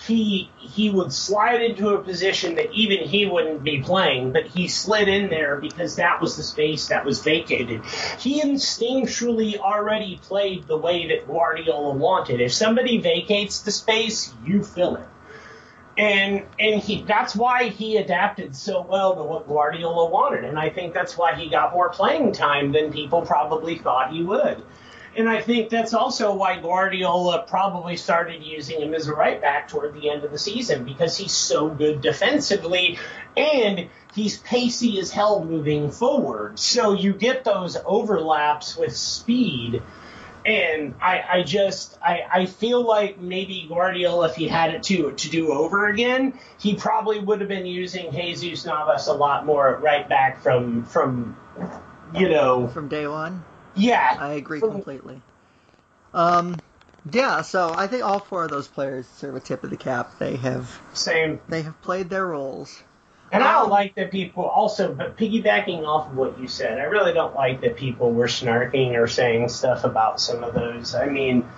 He he would slide into a position that even he wouldn't be playing, but he slid in there because that was the space that was vacated. He instinctually already played the way that Guardiola wanted. If somebody vacates the space, you fill it. And and he that's why he adapted so well to what Guardiola wanted. And I think that's why he got more playing time than people probably thought he would. And I think that's also why Guardiola probably started using him as a right back toward the end of the season because he's so good defensively and he's pacey as hell moving forward. So you get those overlaps with speed. And I, I just I, I feel like maybe Guardiola, if he had it to to do over again, he probably would have been using Jesus Navas a lot more right back from from you know from day one. Yeah I agree completely. Um, yeah, so I think all four of those players deserve a tip of the cap. They have Same. they have played their roles. And I don't Um, like that people also, but piggybacking off of what you said, I really don't like that people were snarking or saying stuff about some of those. I mean,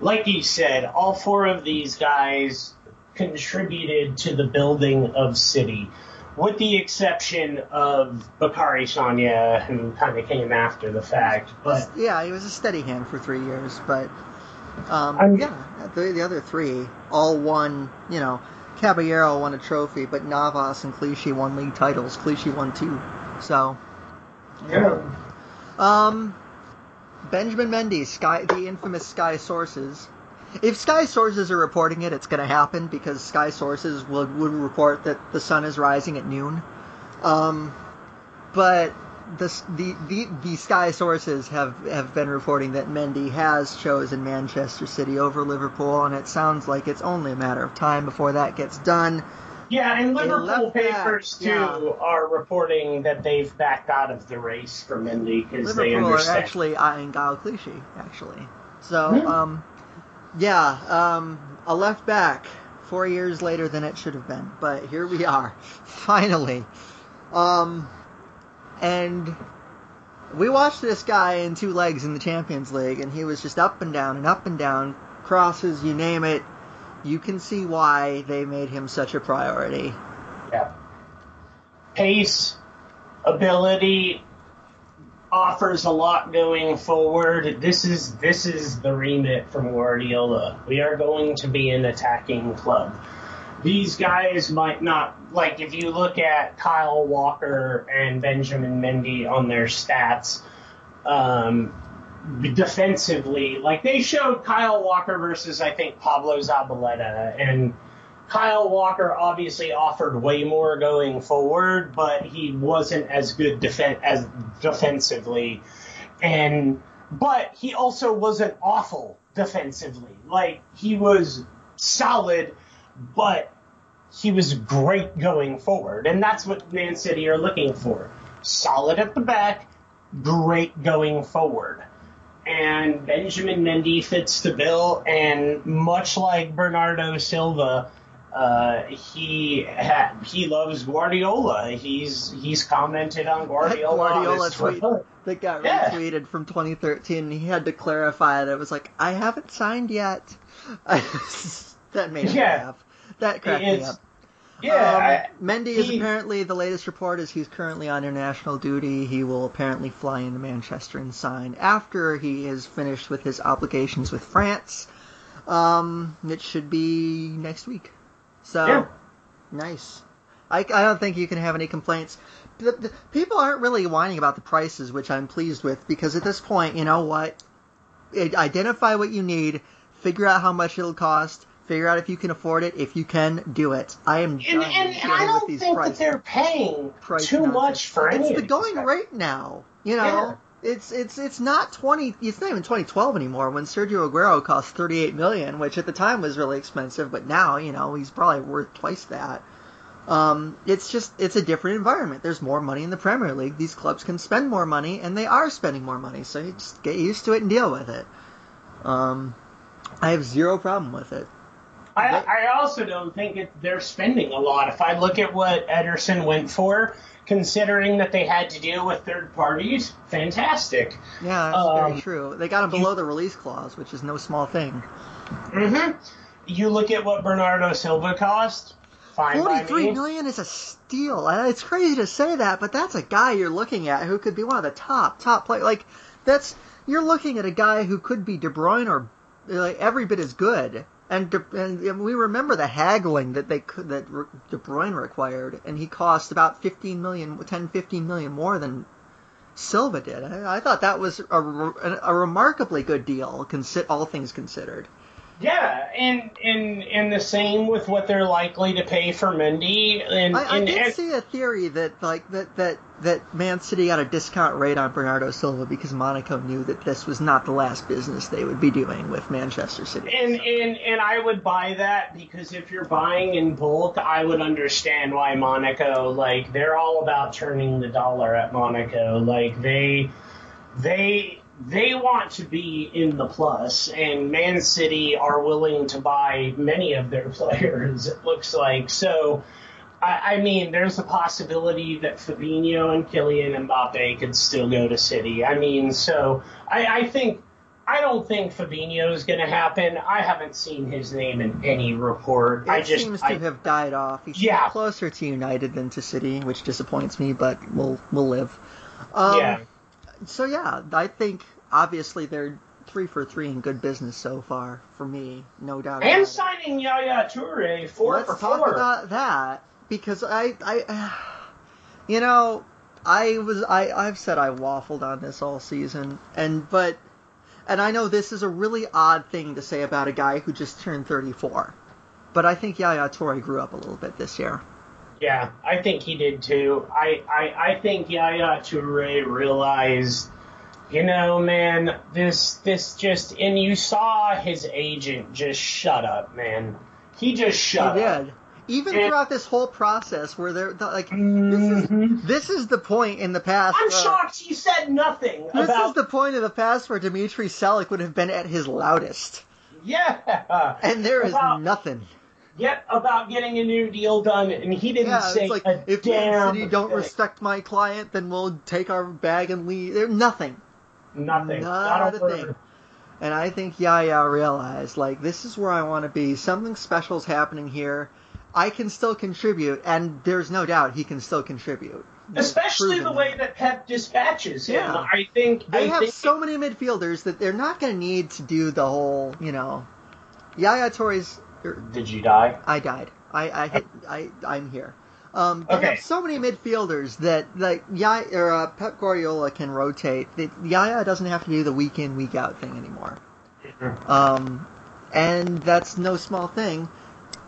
like you said, all four of these guys contributed to the building of City, with the exception of Bacary Sagna, who kind of came after the fact. But Yeah, he was a steady hand for three years, but um, yeah, the, the other three all won. You know, Caballero won a trophy, but Navas and Clichy won league titles. Clichy won two. So, um, Benjamin Mendy, Sky, the infamous Sky Sources. If Sky Sources are reporting it, it's going to happen because Sky Sources would, would report that the sun is rising at noon. Um, but the, the the the Sky sources have have been reporting that Mendy has chosen Manchester City over Liverpool, and it sounds like it's only a matter of time before that gets done. yeah, and Liverpool left back, papers too yeah. are reporting that they've backed out of the race for Mendy because they Liverpool are actually eyeing Gael Clichy, actually. So, um, yeah, um, a left back four years later than it should have been, but here we are, finally. Um, and we watched this guy in two legs in the Champions League, and he was just up and down and up and down, crosses, you name it. You can see why they made him such a priority. Yeah. Pace, ability, offers a lot going forward. This is this is the remit from Guardiola. We are going to be an attacking club. These guys might not like if you look at Kyle Walker and Benjamin Mendy on their stats. Um, defensively, like they showed Kyle Walker versus I think Pablo Zabaleta, and Kyle Walker obviously offered way more going forward, but he wasn't as good defen- as defensively, and but he also wasn't awful defensively. Like he was solid, but he was great going forward, and that's what Man City are looking for: solid at the back, great going forward. And Benjamin Mendy fits the bill, and much like Bernardo Silva, Uh, he ha- he loves Guardiola. He's he's commented on Guardiola. on Guardiola tweet Twitter. that got Yeah. retweeted from 2013. He had to clarify that it was like, I haven't signed yet. that made me Yeah. laugh. That cracked me up. Yeah, Um, I- Mendy is he- apparently the latest report is he's currently on international duty. He will apparently fly into Manchester and sign after he is finished with his obligations with France. Um, it should be next week. So Yeah. nice. I, I don't think you can have any complaints. The, the, people aren't really whining about the prices, which I'm pleased with because at this point, you know what? It, identify what you need, figure out how much it'll cost, figure out if you can afford it. If you can, do it. I am and, done and, and I don't think prices. that they're paying price too nonsense. much for any It's the going rate now. You know, Yeah. It's it's it's not twenty. It's not even twenty twelve anymore. When Sergio Aguero cost thirty eight million, which at the time was really expensive, but now you know he's probably worth twice that. Um, it's just it's a different environment. There's more money in the Premier League. These clubs can spend more money, and they are spending more money. So you just get used to it and deal with it. Um, I have zero problem with it. I, I also don't think it, they're spending a lot. If I look at what Ederson went for, considering that they had to deal with third parties, fantastic. Yeah, that's Um, very true. They got him below the release clause, which is no small thing. hmm You look at what Bernardo Silva cost. Fine me. million is a steal. And It's crazy to say that, but that's a guy you're looking at who could be one of the top top play. Like that's you're looking at a guy who could be De Bruyne or like every bit as good. And, De, and we remember the haggling that they could that De Bruyne required, and he cost about 15 million, 10, 15 million more than Silva did. I, I thought that was a, a remarkably good deal, all things considered. Yeah, and and and the same with what they're likely to pay for Mendy. And, I, I and did and- see a theory that like that that that Man City got a discount rate on Bernardo Silva because Monaco knew that this was not the last business they would be doing with Manchester City. And, and and I would buy that because if you're buying in bulk, I would understand why Monaco like they're all about turning the dollar at Monaco. Like they they they want to be in the plus, and Man City are willing to buy many of their players. It looks like so. I, I mean, there's a possibility that Fabinho and Kylian Mbappe could still go to City. I mean, so I, I think I don't think Fabinho is going to happen. I haven't seen his name in any report. it I just seems to I, have died off. He's Yeah. closer to United than to City, which disappoints me, but we'll we'll live. Um, yeah. So yeah, I think obviously they're three for three in good business so far for me, no doubt. And about it. signing Yaya Toure 4 Let's for talk four. about that because I, I, you know, I was I I've said I waffled on this all season, and but, and I know this is a really odd thing to say about a guy who just turned 34, but I think Yaya Toure grew up a little bit this year. Yeah, I think he did too. I, I, I think Yaya Toure realized, you know, man, this this just and you saw his agent just shut up, man. He just shut he up. did. Even And- throughout this whole process, where they're like, this is this is the point in the past. I'm uh, shocked he said nothing This about is the point of the past where Dimitri Seluk would have been at his loudest, yeah. and there is About- nothing. Yet about getting a new deal done, and he didn't Yeah, say like a if damn City don't thing. respect my client, then we'll take our bag and leave. There's nothing. nothing, Not not, a word. thing. And I think Yaya realized, like, this is where I want to be. Something special's happening here. I can still contribute, and there's no doubt he can still contribute. Especially the way that Pep dispatches him. Yeah. I think They I have think so many midfielders that they're not going to need to do the whole, you know. Yaya Toure's. Er, Did you die? I died. I I hit, I I'm here. Um, they Okay. have so many midfielders that like Yaya or uh, Pep Guardiola can rotate. That Yaya doesn't have to do the week in week out thing anymore. Um, and that's no small thing.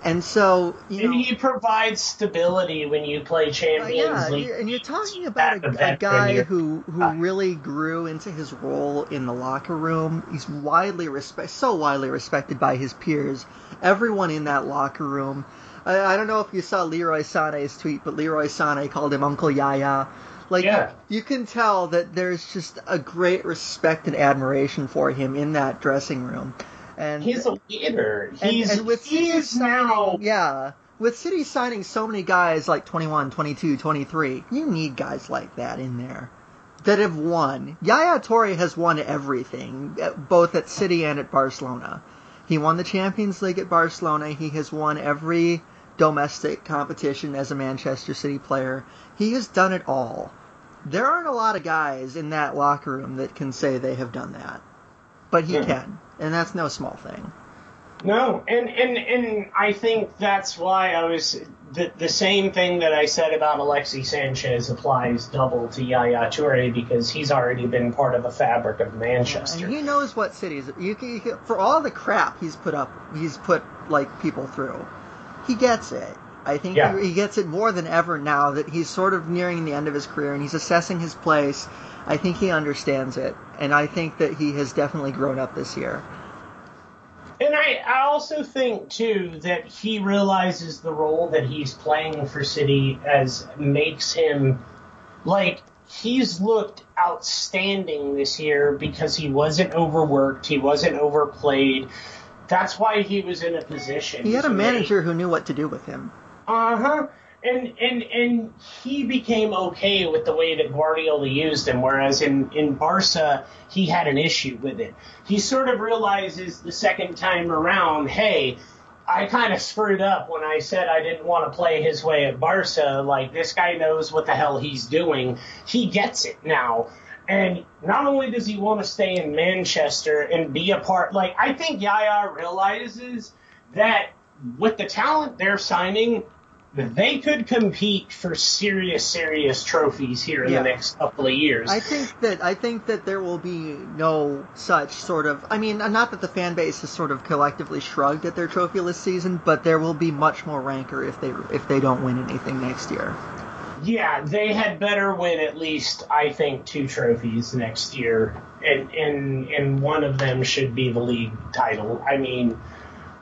And so you And know, he provides stability when you play uh, Champions yeah, League. and you're talking about a, a guy who who really grew into his role in the locker room. He's widely respect, so widely respected by his peers. Everyone in that locker room. I, I don't know if you saw Leroy Sané's tweet, but Leroy Sané called him Uncle Yaya. Like Yeah. you can tell that there's just a great respect and admiration for him in that dressing room. And He's a leader. and- He's and with he's now yeah, with City signing so many guys like 21, 22, 23, you need guys like that in there that have won. Yaya Toure has won everything, uh, both at City and at Barcelona. He won the Champions League at Barcelona. He has won every domestic competition as a Manchester City player. He has done it all. There aren't a lot of guys in that locker room that can say they have done that. But he Hmm. can, and that's no small thing. No, and and and I think that's why I was the the same thing that I said about Alexis Sanchez applies double to Yaya Toure because he's already been part of the fabric of Manchester. And he knows what cities. You can, you can- for all the crap he's put up, he's put like people through. He gets it. I think Yeah. he, he gets it more than ever now that he's sort of nearing the end of his career and he's assessing his place. I think he understands it, and I think that he has definitely grown up this year. And I, I also think too that he realizes the role that he's playing for City as makes him like he's looked outstanding this year because he wasn't overworked, he wasn't overplayed. That's why he was in a position. He had a manager who knew what to do with him. Uh huh. And and and he became okay with the way that Guardiola used him, whereas in in Barca he had an issue with it. He sort of realizes the second time around, hey, I kind of screwed up when I said I didn't want to play his way at Barca. Like this guy knows what the hell he's doing. He gets it now. And not only does he want to stay in Manchester and be a part, like I think Yaya realizes that with the talent they're signing, they could compete for serious, serious trophies here in Yeah. the next couple of years. I think that I think that there will be no such sort of. I mean, not that the fan base has sort of collectively shrugged at their trophyless season, but there will be much more rancor if they if they don't win anything next year. Yeah, they had better win at least, I think, two trophies next year, and and and one of them should be the league title. I mean,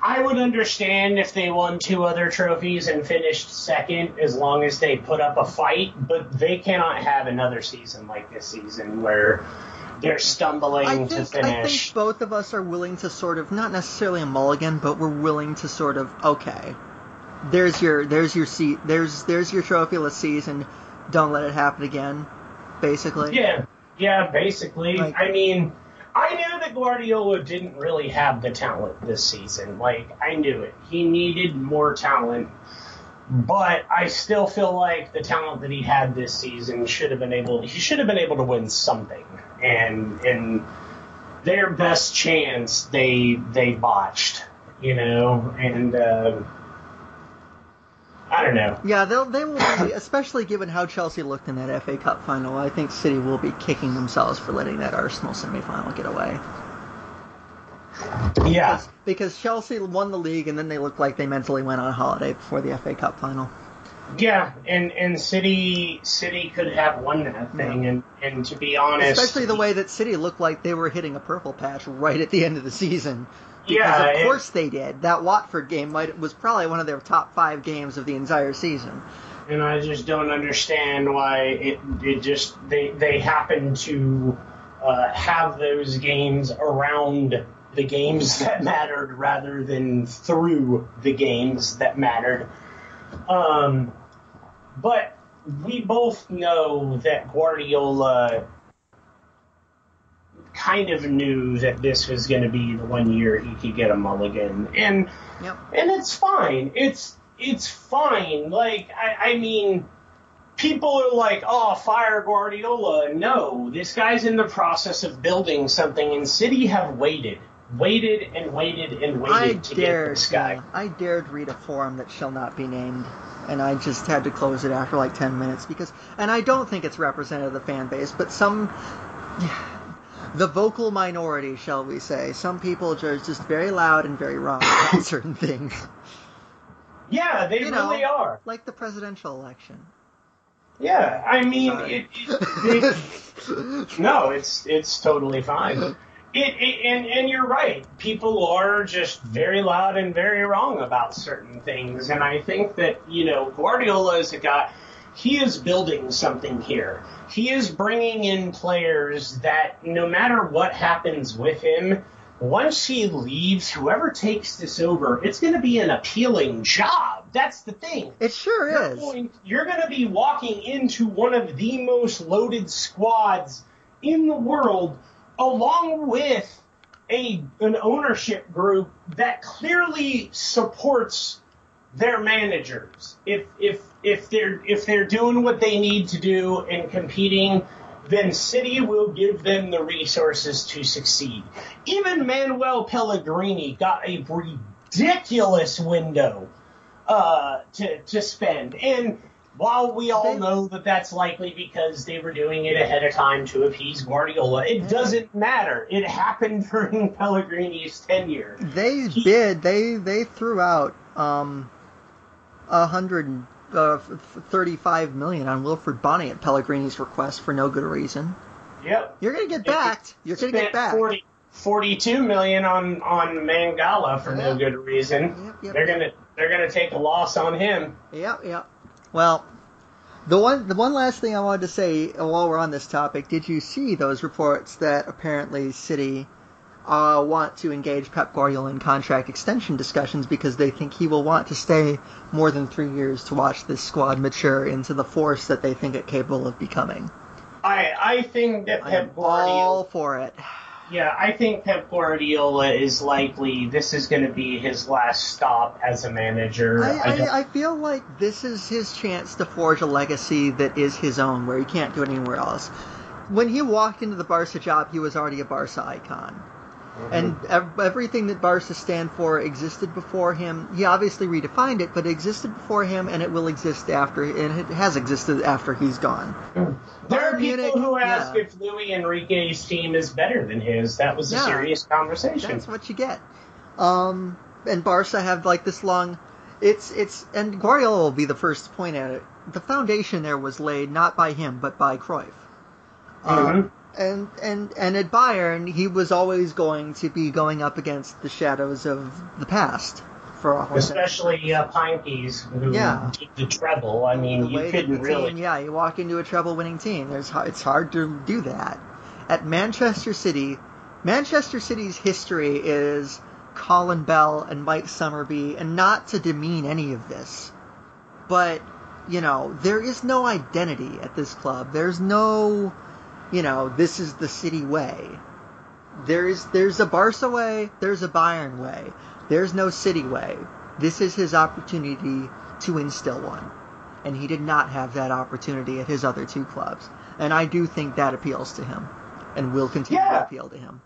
I would understand if they won two other trophies and finished second, as long as they put up a fight. But they cannot have another season like this season where they're stumbling I to finish. I think both of us are willing to sort of not necessarily a mulligan, but we're willing to sort of okay. There's your there's your seat there's there's your trophy trophyless season. Don't let it happen again. Basically. Yeah, yeah, basically. Like- I mean, I knew that Guardiola didn't really have the talent this season. Like, I knew it. He needed more talent. But I still feel like the talent that he had this season should have been able he should have been able to win something. And and their best chance they they botched, you know, and uh, I don't know. Yeah, they'll they will be, especially given how Chelsea looked in that FA Cup final. I think City will be kicking themselves for letting that Arsenal semi-final get away. Yeah. Because Chelsea won the league and then they looked like they mentally went on holiday before the FA Cup final. Yeah, and and City City could have won that thing, and and to be honest, Especially the way that City looked like they were hitting a purple patch right at the end of the season. Because Yeah, of it- course they did. That Watford game might was probably one of their top five games of the entire season. and I just don't understand why it it just they they happen to uh, have those games around the games that mattered rather than through the games that mattered. Um, but we both know that Guardiola kind of knew that this was going to be the one year he could get a mulligan, and Yep. and it's fine. It's it's fine. Like I, I mean, people are like, "Oh, fire Guardiola." No, this guy's in the process of building something, and City have waited, waited and waited and waited I to get this guy. I dared read a forum that shall not be named, and I just had to close it after like ten minutes because, and I don't think it's representative of the fan base, but some, the vocal minority, shall we say, some people are just very loud and very wrong about certain things, Yeah, they You know. really are. like the presidential election. Yeah, I mean, it, it, it, no, it's it's totally fine. It, it and and you're right. People are just very loud and very wrong about certain things, and I think that you know Guardiola is a guy. He is building something here. He is bringing in players that no matter what happens with him, once he leaves, whoever takes this over, it's going to be an appealing job. That's the thing. It sure You're is. going, you're going to be walking into one of the most loaded squads in the world, along with a an ownership group that clearly supports their managers. If if if they're if they're doing what they need to do and competing, then City will give them the resources to succeed. Even Manuel Pellegrini got a ridiculous window uh, to to spend, and while we all know that that's likely because they were doing it ahead of time to appease Guardiola, it doesn't matter. It happened during Pellegrini's tenure. They bid. They they threw out um a hundred uh, thirty-five million on Wilfried Bony at Pellegrini's request for no good reason. Yep. You're gonna get backed. You're gonna get spent back. 40, 42 million on on Mangala for no good reason. Yep, yep, they're gonna they're gonna take a loss on him. Yep, yep. Well, the one the one last thing I wanted to say while we're on this topic, did you see those reports that apparently City uh, want to engage Pep Guardiola in contract extension discussions because they think he will want to stay more than three years to watch this squad mature into the force that they think it capable of becoming. I I think that I Pep Guardiola. all for it. Yeah, I think Pep Guardiola is likely this is going to be his last stop as a manager. I, I, I feel like this is his chance to forge a legacy that is his own, where he can't do it anywhere else. When he walked into the Barca job, he was already a Barca icon. And ev- everything that Barca stand for existed before him. He obviously redefined it, but it existed before him, and it will exist after, and it has existed after he's gone. there are people Munich, who ask yeah. if Luis Enrique's team is better than his. That was a Yeah. serious conversation. That's what you get. Um, and Barca have like this long. It's it's and Guardiola will be the first to point at it. The foundation there was laid not by him but by Cruyff. Um, Mhm. And and and at Bayern, he was always going to be going up against the shadows of the past for a whole Especially uh, Heynckes, who Yeah. did the treble. I mean, you couldn't really. team, yeah, you walk into a treble-winning team. There's it's hard to do that. At Manchester City, Manchester City's history is Colin Bell and Mike Summerbee, and not to demean any of this, but you know there is no identity at this club. There's no, you know, this is the City way. There's there's a Barca way, there's a Bayern way. There's no City way. This is his opportunity to instill one. And he did not have that opportunity at his other two clubs. And I do think that appeals to him and will continue Yeah. to appeal to him.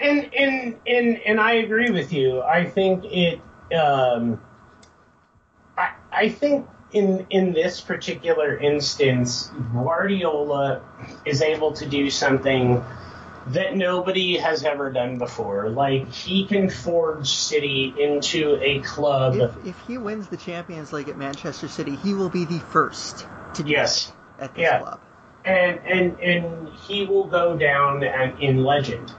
And and and and I agree with you. I think it. Um, I I think in in this particular instance, Guardiola is able to do something that nobody has ever done before. Like he can forge City into a club. If, if he wins the Champions League at Manchester City, he will be the first to do Yes. at this Yeah. club. and and and he will go down and, in legend.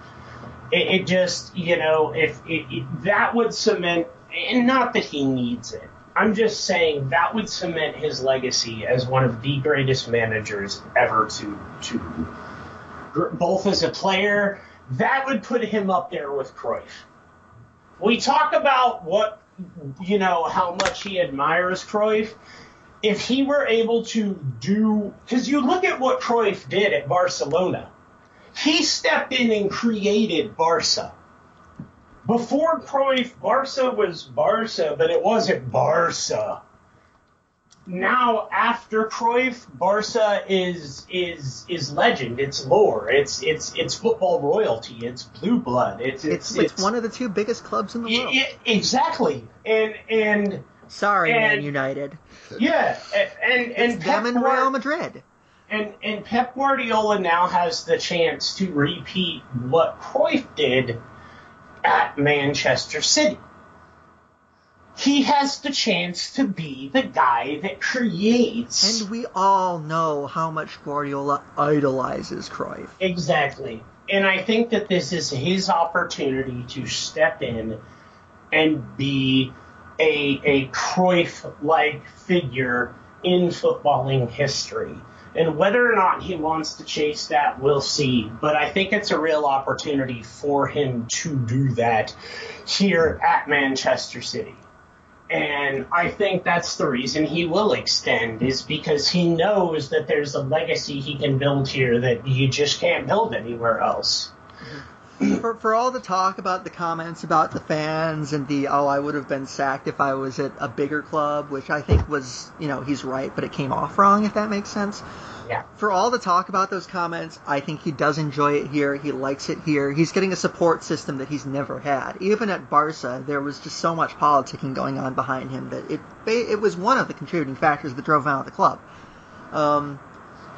It, it just you know if it, it, that would cement, and not that he needs it. I'm just saying that would cement his legacy as one of the greatest managers ever to to both as a player. That would put him up there with Cruyff. We talk about what you know how much he admires Cruyff if he were able to do, because you look at what Cruyff did at Barcelona, he stepped in and created Barca. Before Cruyff, Barca was Barca, but it wasn't Barca. Now, after Cruyff, Barca is is is legend. It's lore. It's it's it's football royalty. It's blue blood. It's It's, it's, it's, one of the two biggest clubs in the world. I- I- exactly. And and Sorry, Man United. yeah, and and It's Pep them and Real Madrid. And and Pep Guardiola now has the chance to repeat what Cruyff did at Manchester City. He has the chance to be the guy that creates And we all know how much Guardiola idolizes Cruyff. exactly. And I think that this is his opportunity to step in and be a a Cruyff like figure in footballing history. And whether or not he wants to chase that, we'll see. But I think it's a real opportunity for him to do that here at Manchester City. And I think that's the reason he will extend is because he knows that there's a legacy he can build here that you just can't build anywhere else. Mm-hmm. for, for all the talk about the comments about the fans and the oh I would have been sacked if I was at a bigger club, which I think was you know he's right, but it came off wrong if that makes sense. Yeah. For all the talk about those comments, I think he does enjoy it here. He likes it here. He's getting a support system that he's never had. Even at Barca, there was just so much politicking going on behind him that it it was one of the contributing factors that drove him out of the club. Um,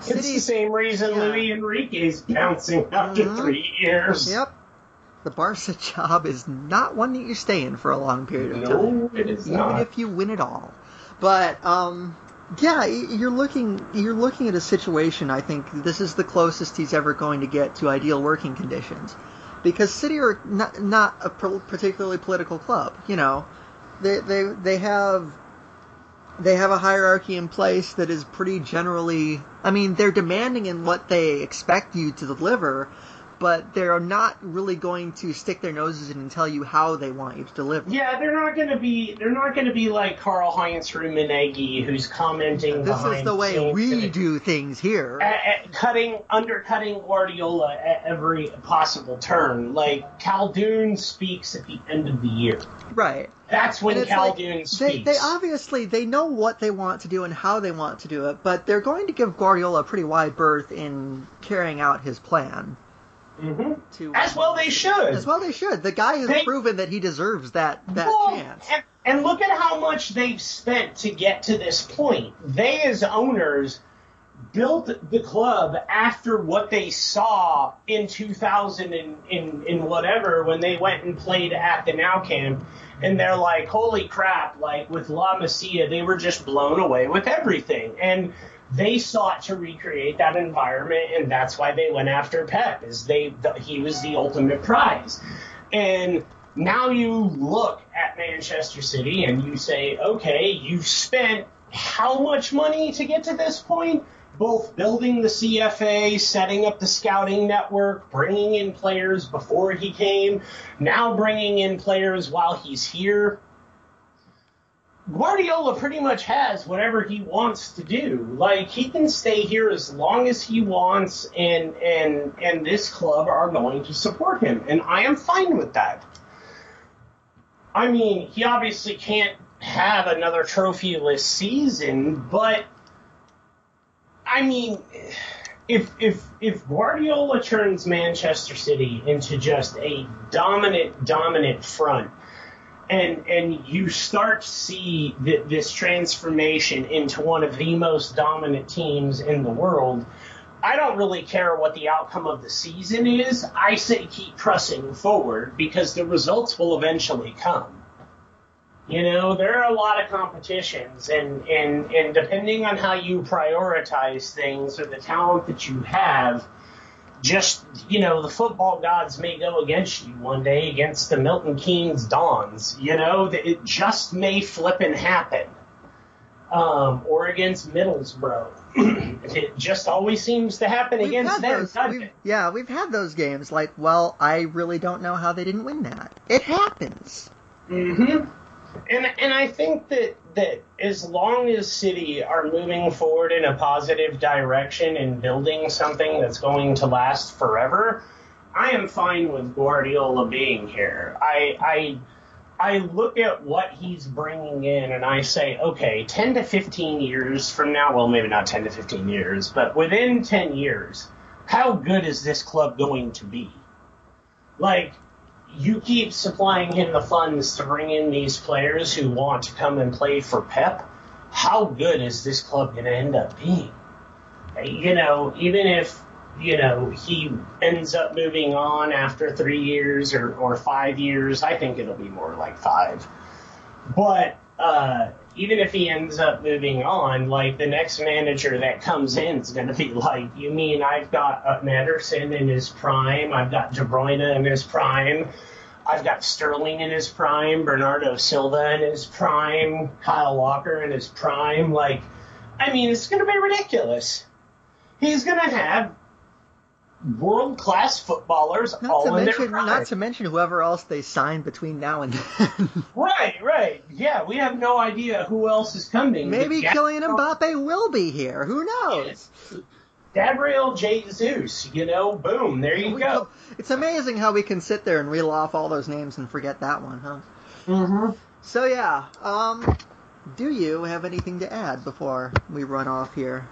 It's the same reason Yeah. Luis Enrique is bouncing after Mhm. three years. Yep. The Barca job is not one that you stay in for a long period of time. No, it is even not. if you win it all. But um, yeah, you're looking you're looking at a situation. I think this is the closest he's ever going to get to ideal working conditions, because City are not, not a particularly political club. You know, they they they have. They have a hierarchy in place that is pretty generally. I mean, they're demanding in what they expect you to deliver, but they're not really going to stick their noses in and tell you how they want you to deliver. Yeah, they're not going to be. They're not going to be like Karl Heinz Rummenigge, who's commenting. This is the way we do things here. at, at cutting, undercutting Guardiola at every possible turn. Like Khaldoon speaks at the end of the year. Right. That's when it's like, Khaldoon they, speaks. they obviously they know what they want to do and how they want to do it, but they're going to give Guardiola a pretty wide berth in carrying out his plan. Mhm. To As well, they should. as well they should. The guy has They- proven that he deserves that that Well, chance. And, and look at how much they've spent to get to this point. They, as owners, built the club after what they saw in 2000 and in, in whatever when they went and played at the Nou Camp. And they're like, holy crap, like with La Masia, they were just blown away with everything. And they sought to recreate that environment, and that's why they went after Pep, is they he was the ultimate prize. And now you look at Manchester City and you say, okay, you've spent how much money to get to this point? Both building the CFA, setting up the scouting network, bringing in players before he came, now bringing in players while he's here. Guardiola pretty much has whatever he wants to do. Like he can stay here as long as he wants, and and and this club are going to support him, and I am fine with that. I mean, he obviously can't have another trophyless season, but I mean, if if if Guardiola turns Manchester City into just a dominant dominant front and and you start to see th- this transformation into one of the most dominant teams in the world. I don't really care what the outcome of the season is. I say keep pressing forward because the results will eventually come. You know, there are a lot of competitions, and, and, and depending on how you prioritize things or the talent that you have, just you know the football gods may go against you one day against the Milton Keynes Dons. You know that it just may flip and happen, um, or against Middlesbrough. it just always seems to happen We've against them. those, we've, it? yeah, we've had those games. Like, well, I really don't know how they didn't win that. It happens. hmm And and I think that that as long as City are moving forward in a positive direction and building something that's going to last forever, I am fine with Guardiola being here. I I I look at what he's bringing in and I say, okay, 10 to 15 years from now, well, maybe not 10 to 15 years, but within 10 years, how good is this club going to be? Like, you keep supplying him the funds to bring in these players who want to come and play for Pep. How good is this club going to end up being? You know, even if you know he ends up moving on after three years or, or five years, I think it'll be more like five. But uh, even if he ends up moving on, like the next manager that comes in is going to be like, you mean I've got uh, Ederson in his prime, I've got De Bruyne in his prime, I've got Sterling in his prime, Bernardo Silva in his prime, Kyle Walker in his prime. Like, I mean, it's going to be ridiculous. he's going to have world class footballers Not all to in mention, their prime. not to mention whoever else they signed between now and then. Right, right. Yeah, we have no idea who else is coming. Maybe But Kylian Mbappe will be here. Who knows? Gabriel Jesus, you know, boom, there you go- It's amazing how we can sit there and reel off all those names and forget that one, huh? Mm-hmm. So yeah, um, do you have anything to add before we run off here?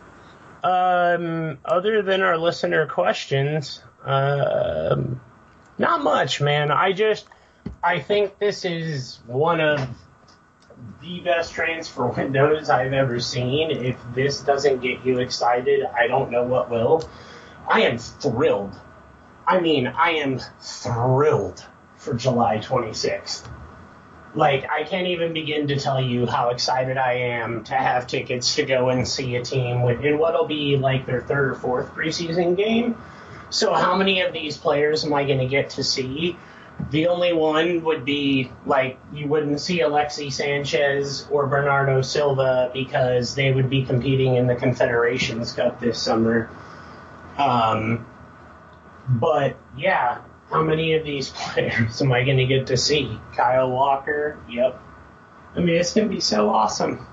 Um, other than our listener questions, um, not much, man. I just, I think this is one of the best transfer windows I've ever seen. If this doesn't get you excited, I don't know what will. I am thrilled. I mean, I am thrilled for July 26th. Like, I can't even begin to tell you how excited I am to have tickets to go and see a team in what'll be like their third or fourth preseason game. So, how many of these players am I going to get to see? The only one would be like you wouldn't see Alexis Sanchez or Bernardo Silva because they would be competing in the Confederations Cup this summer. Um, but yeah, how many of these players am I going to get to see? Kyle Walker, yep. I mean, it's going to be so awesome.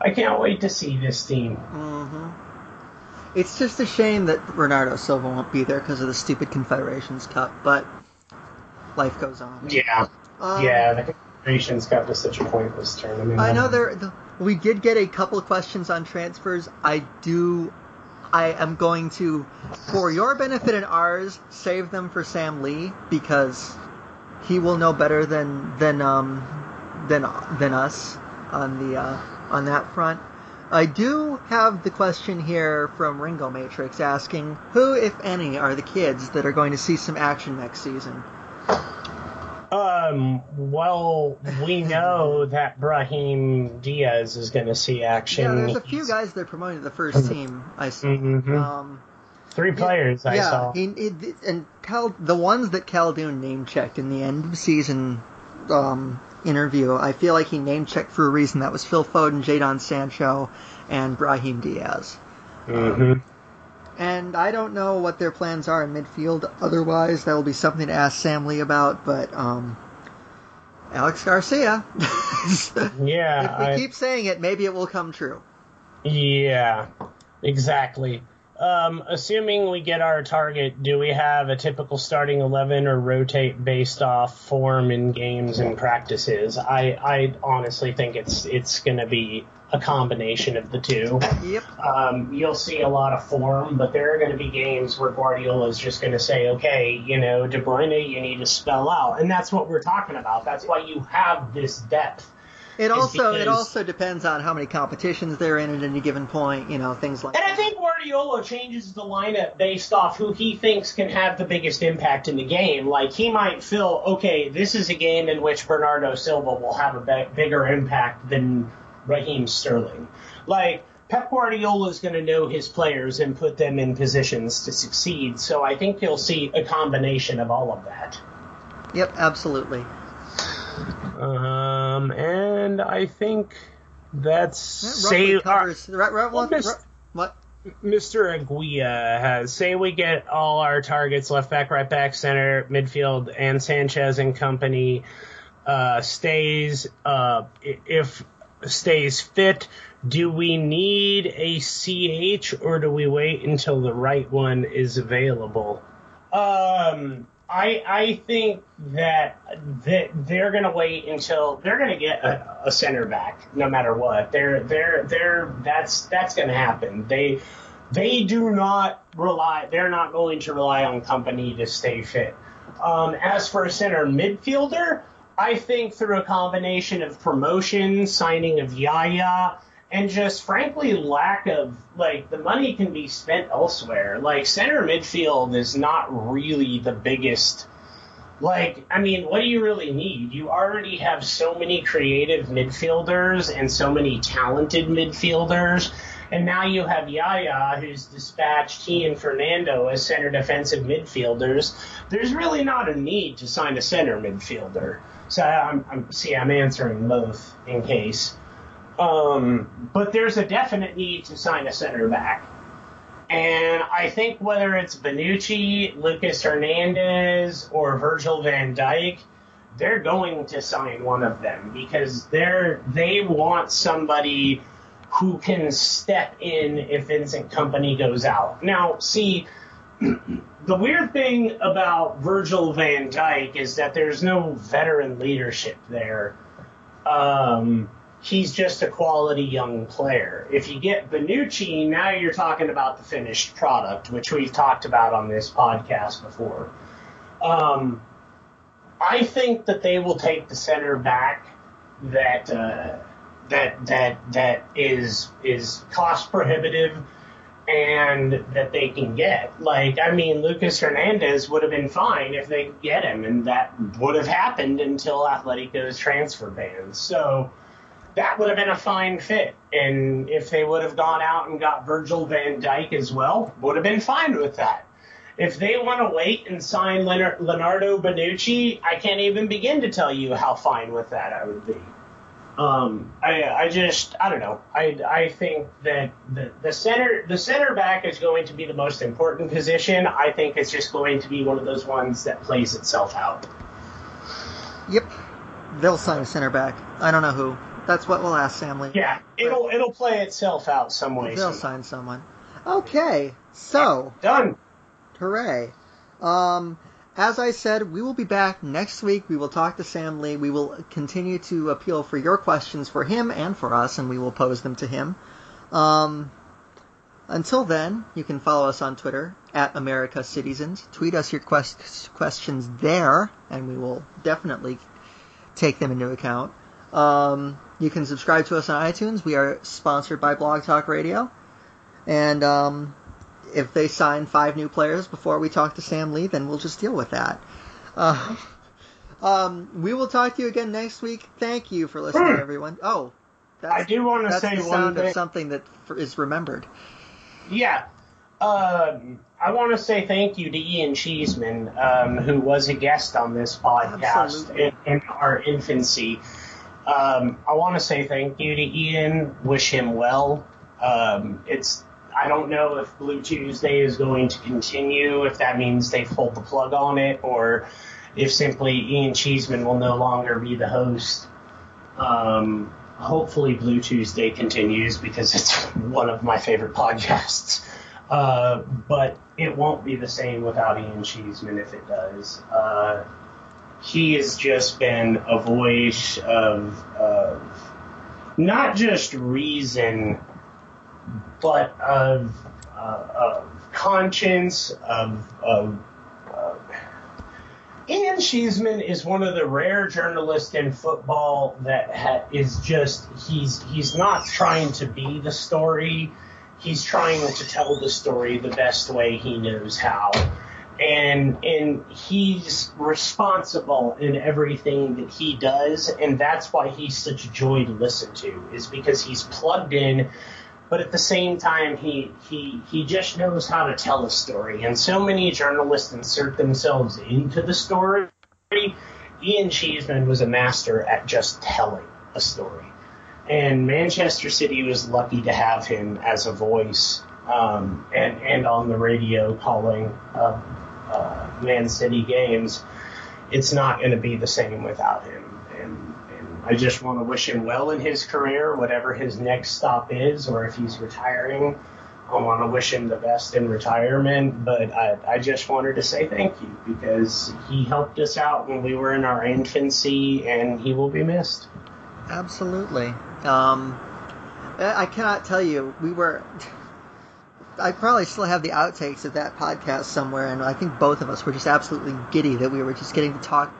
I can't wait to see this team. Mm-hmm. It's just a shame that Bernardo Silva won't be there because of the stupid Confederations Cup, but life goes on. Yeah, Um, yeah. The Confederations Cup is such a pointless tournament. I know there. The, we did get a couple questions on transfers. I do. I am going to, for your benefit and ours, save them for Sam Lee because he will know better than than um than than us on the uh, on that front. I do have the question here from Ringo Matrix asking who, if any, are the kids that are going to see some action next season. Um, well, we know that Brahim Diaz is going to see action. Yeah, there's a few guys that are promoting to the first team. I see. Mhm. Um, Three players I yeah, saw. he, he and Cal, the ones that Khaldoon name checked in the end of season um, interview, I feel like he name checked for a reason. That was Phil Foden, Jadon Sancho, and Brahim Diaz. hmm And I don't know what their plans are in midfield. Otherwise, that will be something to ask Sam Lee about. But um, Aleix Garcia, Yeah, if we I- keep saying it, maybe it will come true. Yeah, exactly. Um, assuming we get our target, do we have a typical starting eleven or rotate based off form in games and practices? I, I honestly think it's it's going to be a combination of the two. Yep. Um, you'll see a lot of form, but there are going to be games where Guardiola is just going to say, okay, you know, De Bruyne, you need to spell out, and that's what we're talking about. That's why you have this depth. It also it also depends on how many competitions they're in at any given point. You know things like. And I think Guardiola changes the lineup based off who he thinks can have the biggest impact in the game. Like he might feel, okay, this is a game in which Bernardo Silva will have a bigger impact than Raheem Sterling. Like Pep Guardiola is going to know his players and put them in positions to succeed. So I think you'll see a combination of all of that. Yep, absolutely. Um, and I think that's That say roughly covers. right, right, well, right- what? Mr. Aguia has say we get all our targets left back, right back, center, midfield, and Sanchez and Kompany uh, stays. Uh, if stays fit, do we need a CH or do we wait until the right one is available? Um, I I think that that they're gonna wait until they're gonna get a, a center back no matter what. They're they're they're that's that's gonna happen. They they do not rely. They're not going to rely on Kompany to stay fit. Um, as for a center midfielder, I think through a combination of promotion, signing of Yaya, and just frankly lack of like the money can be spent elsewhere. Like center midfield is not really the biggest. Like, I mean, what do you really need? You already have so many creative midfielders and so many talented midfielders. And now you have Yaya, who's dispatched he and Fernando as center defensive midfielders. There's really not a need to sign a center midfielder. So I'm, I'm see, I'm answering both in case. Um, but there's a definite need to sign a center back. And I think whether it's Bonucci, Lucas Hernandez, or Virgil van Dijk, they're going to sign one of them because they're they want somebody who can step in if Vincent Kompany goes out. Now, see, the weird thing about Virgil van Dijk is that there's no veteran leadership there. Um, he's just a quality young player. If you get Bonucci, now you're talking about the finished product, which we've talked about on this podcast before. Um, I think that they will take the center back that uh, that that that is is cost prohibitive and that they can get. Like, I mean, Lucas Hernandez would have been fine if they could get him, and that would have happened until Atletico's transfer ban. So that would have been a fine fit. And if they would have gone out and got Virgil van Dijk as well, would have been fine with that. If they want to wait and sign Leonardo Bonucci, I can't even begin to tell you how fine with that I would be. Um, I, I just I don't know. I, I think that the, the center the center back is going to be the most important position. I think it's just going to be one of those ones that plays itself out. Yep, they'll sign a center back. I don't know who. That's what we'll ask Sam Lee. Yeah, it'll it'll play itself out some way. They'll sign someone. Okay, so done. Hooray! Um, as I said, we will be back next week. We will talk to Sam Lee. We will continue to appeal for your questions for him and for us, and we will pose them to him. Um, until then, you can follow us on Twitter at American Cityzens. Tweet us your quest- questions there, and we will definitely take them into account. Um, you can subscribe to us on iTunes. We are sponsored by Blog Talk Radio. And um, if they sign five new players before we talk to Sam Lee, then we'll just deal with that. Uh, um, we will talk to you again next week. Thank you for listening, hmm. everyone. Oh, I do want to say the one sound thing. of something that is remembered. Yeah. Um, I want to say thank you to Ian Cheeseman, um, who was a guest on this podcast in, in, our infancy. Um, I want to say thank you to Ian. Wish him well. Um, it's I don't know if Blue Tuesday is going to continue, if that means they pulled the plug on it, or if simply Ian Cheeseman will no longer be the host. Um, hopefully, Blue Tuesday continues because it's one of my favorite podcasts. Uh, but it won't be the same without Ian Cheeseman if it does. Uh, he has just been a voice of, of not just reason but of, uh, of conscience, of, of uh, Ian Cheeseman is one of the rare journalists in football that ha- is just he's he's not trying to be the story. He's trying to tell the story the best way he knows how. And and he's responsible in everything that he does, and that's why he's such a joy to listen to, is because he's plugged in but at the same time he he he just knows how to tell a story. And so many journalists insert themselves into the story. Ian cheeseman was a master at just telling a story. And manchester city was lucky to have him as a voice um, and and on the radio calling uh, uh, man city games. It's not going to be the same without him I just want to wish him well in his career, whatever his next stop is, or if he's retiring. I want to wish him the best in retirement, but I, I just wanted to say thank you because he helped us out when we were in our infancy, and he will be missed. Absolutely. Um, I cannot tell you. We were. I probably still have the outtakes of that podcast somewhere, and I think both of us were just absolutely giddy that we were just getting to talk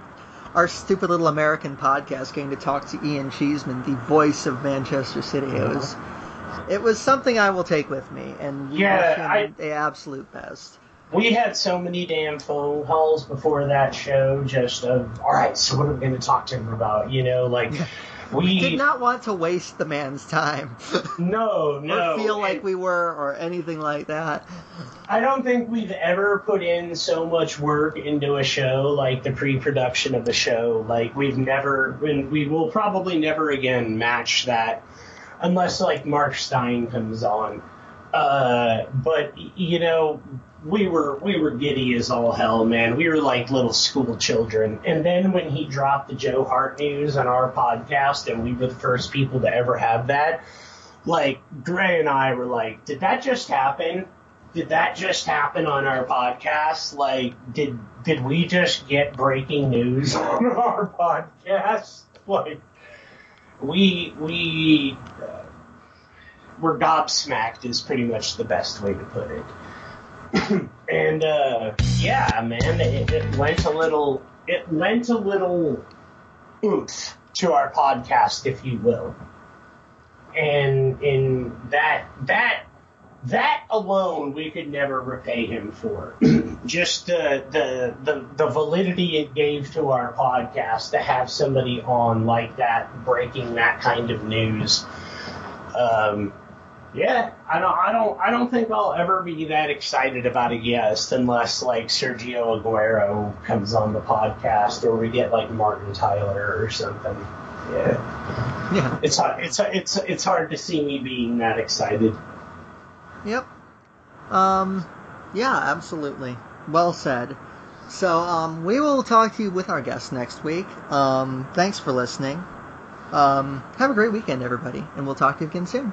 our stupid little American podcast getting to talk to Ian Cheeseman, the voice of Manchester City. It was it was something I will take with me, and yeah, I, the absolute best. We had so many damn phone calls before that show, just of all right. So what are we going to talk to him about? You know, like. We did not want to waste the man's time. No, no. or feel like we were, or anything like that. I don't think we've ever put in so much work into a show like the pre-production of the show. Like we've never, and we will probably never again match that, unless like Marc Stein comes on. Uh, but you know, we were we were giddy as all hell, man. We were like little school children. And then when he dropped the Joe Hart news on our podcast, and we were the first people to ever have that, like Grey and I were like, "Did that just happen? Did that just happen on our podcast? Like, did did we just get breaking news on our podcast? Like, we we." Uh, we're gobsmacked is pretty much the best way to put it. and uh, yeah, man, it, it lent a little it lent a little oomph to our podcast, if you will. And in that that that alone we could never repay him for. Just the, the the the validity it gave to our podcast to have somebody on like that breaking that kind of news. Um, yeah, I don't, I don't, I don't think I'll ever be that excited about a guest unless like Sergio Aguero comes on the podcast or we get like Martin Tyler or something. Yeah, Yeah. it's hard, it's it's it's hard to see me being that excited. Yep. Um, yeah, absolutely. Well said. So, um, we will talk to you with our guests next week. Um, thanks for listening. Um, have a great weekend, everybody, and we'll talk to you again soon.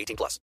18 plus.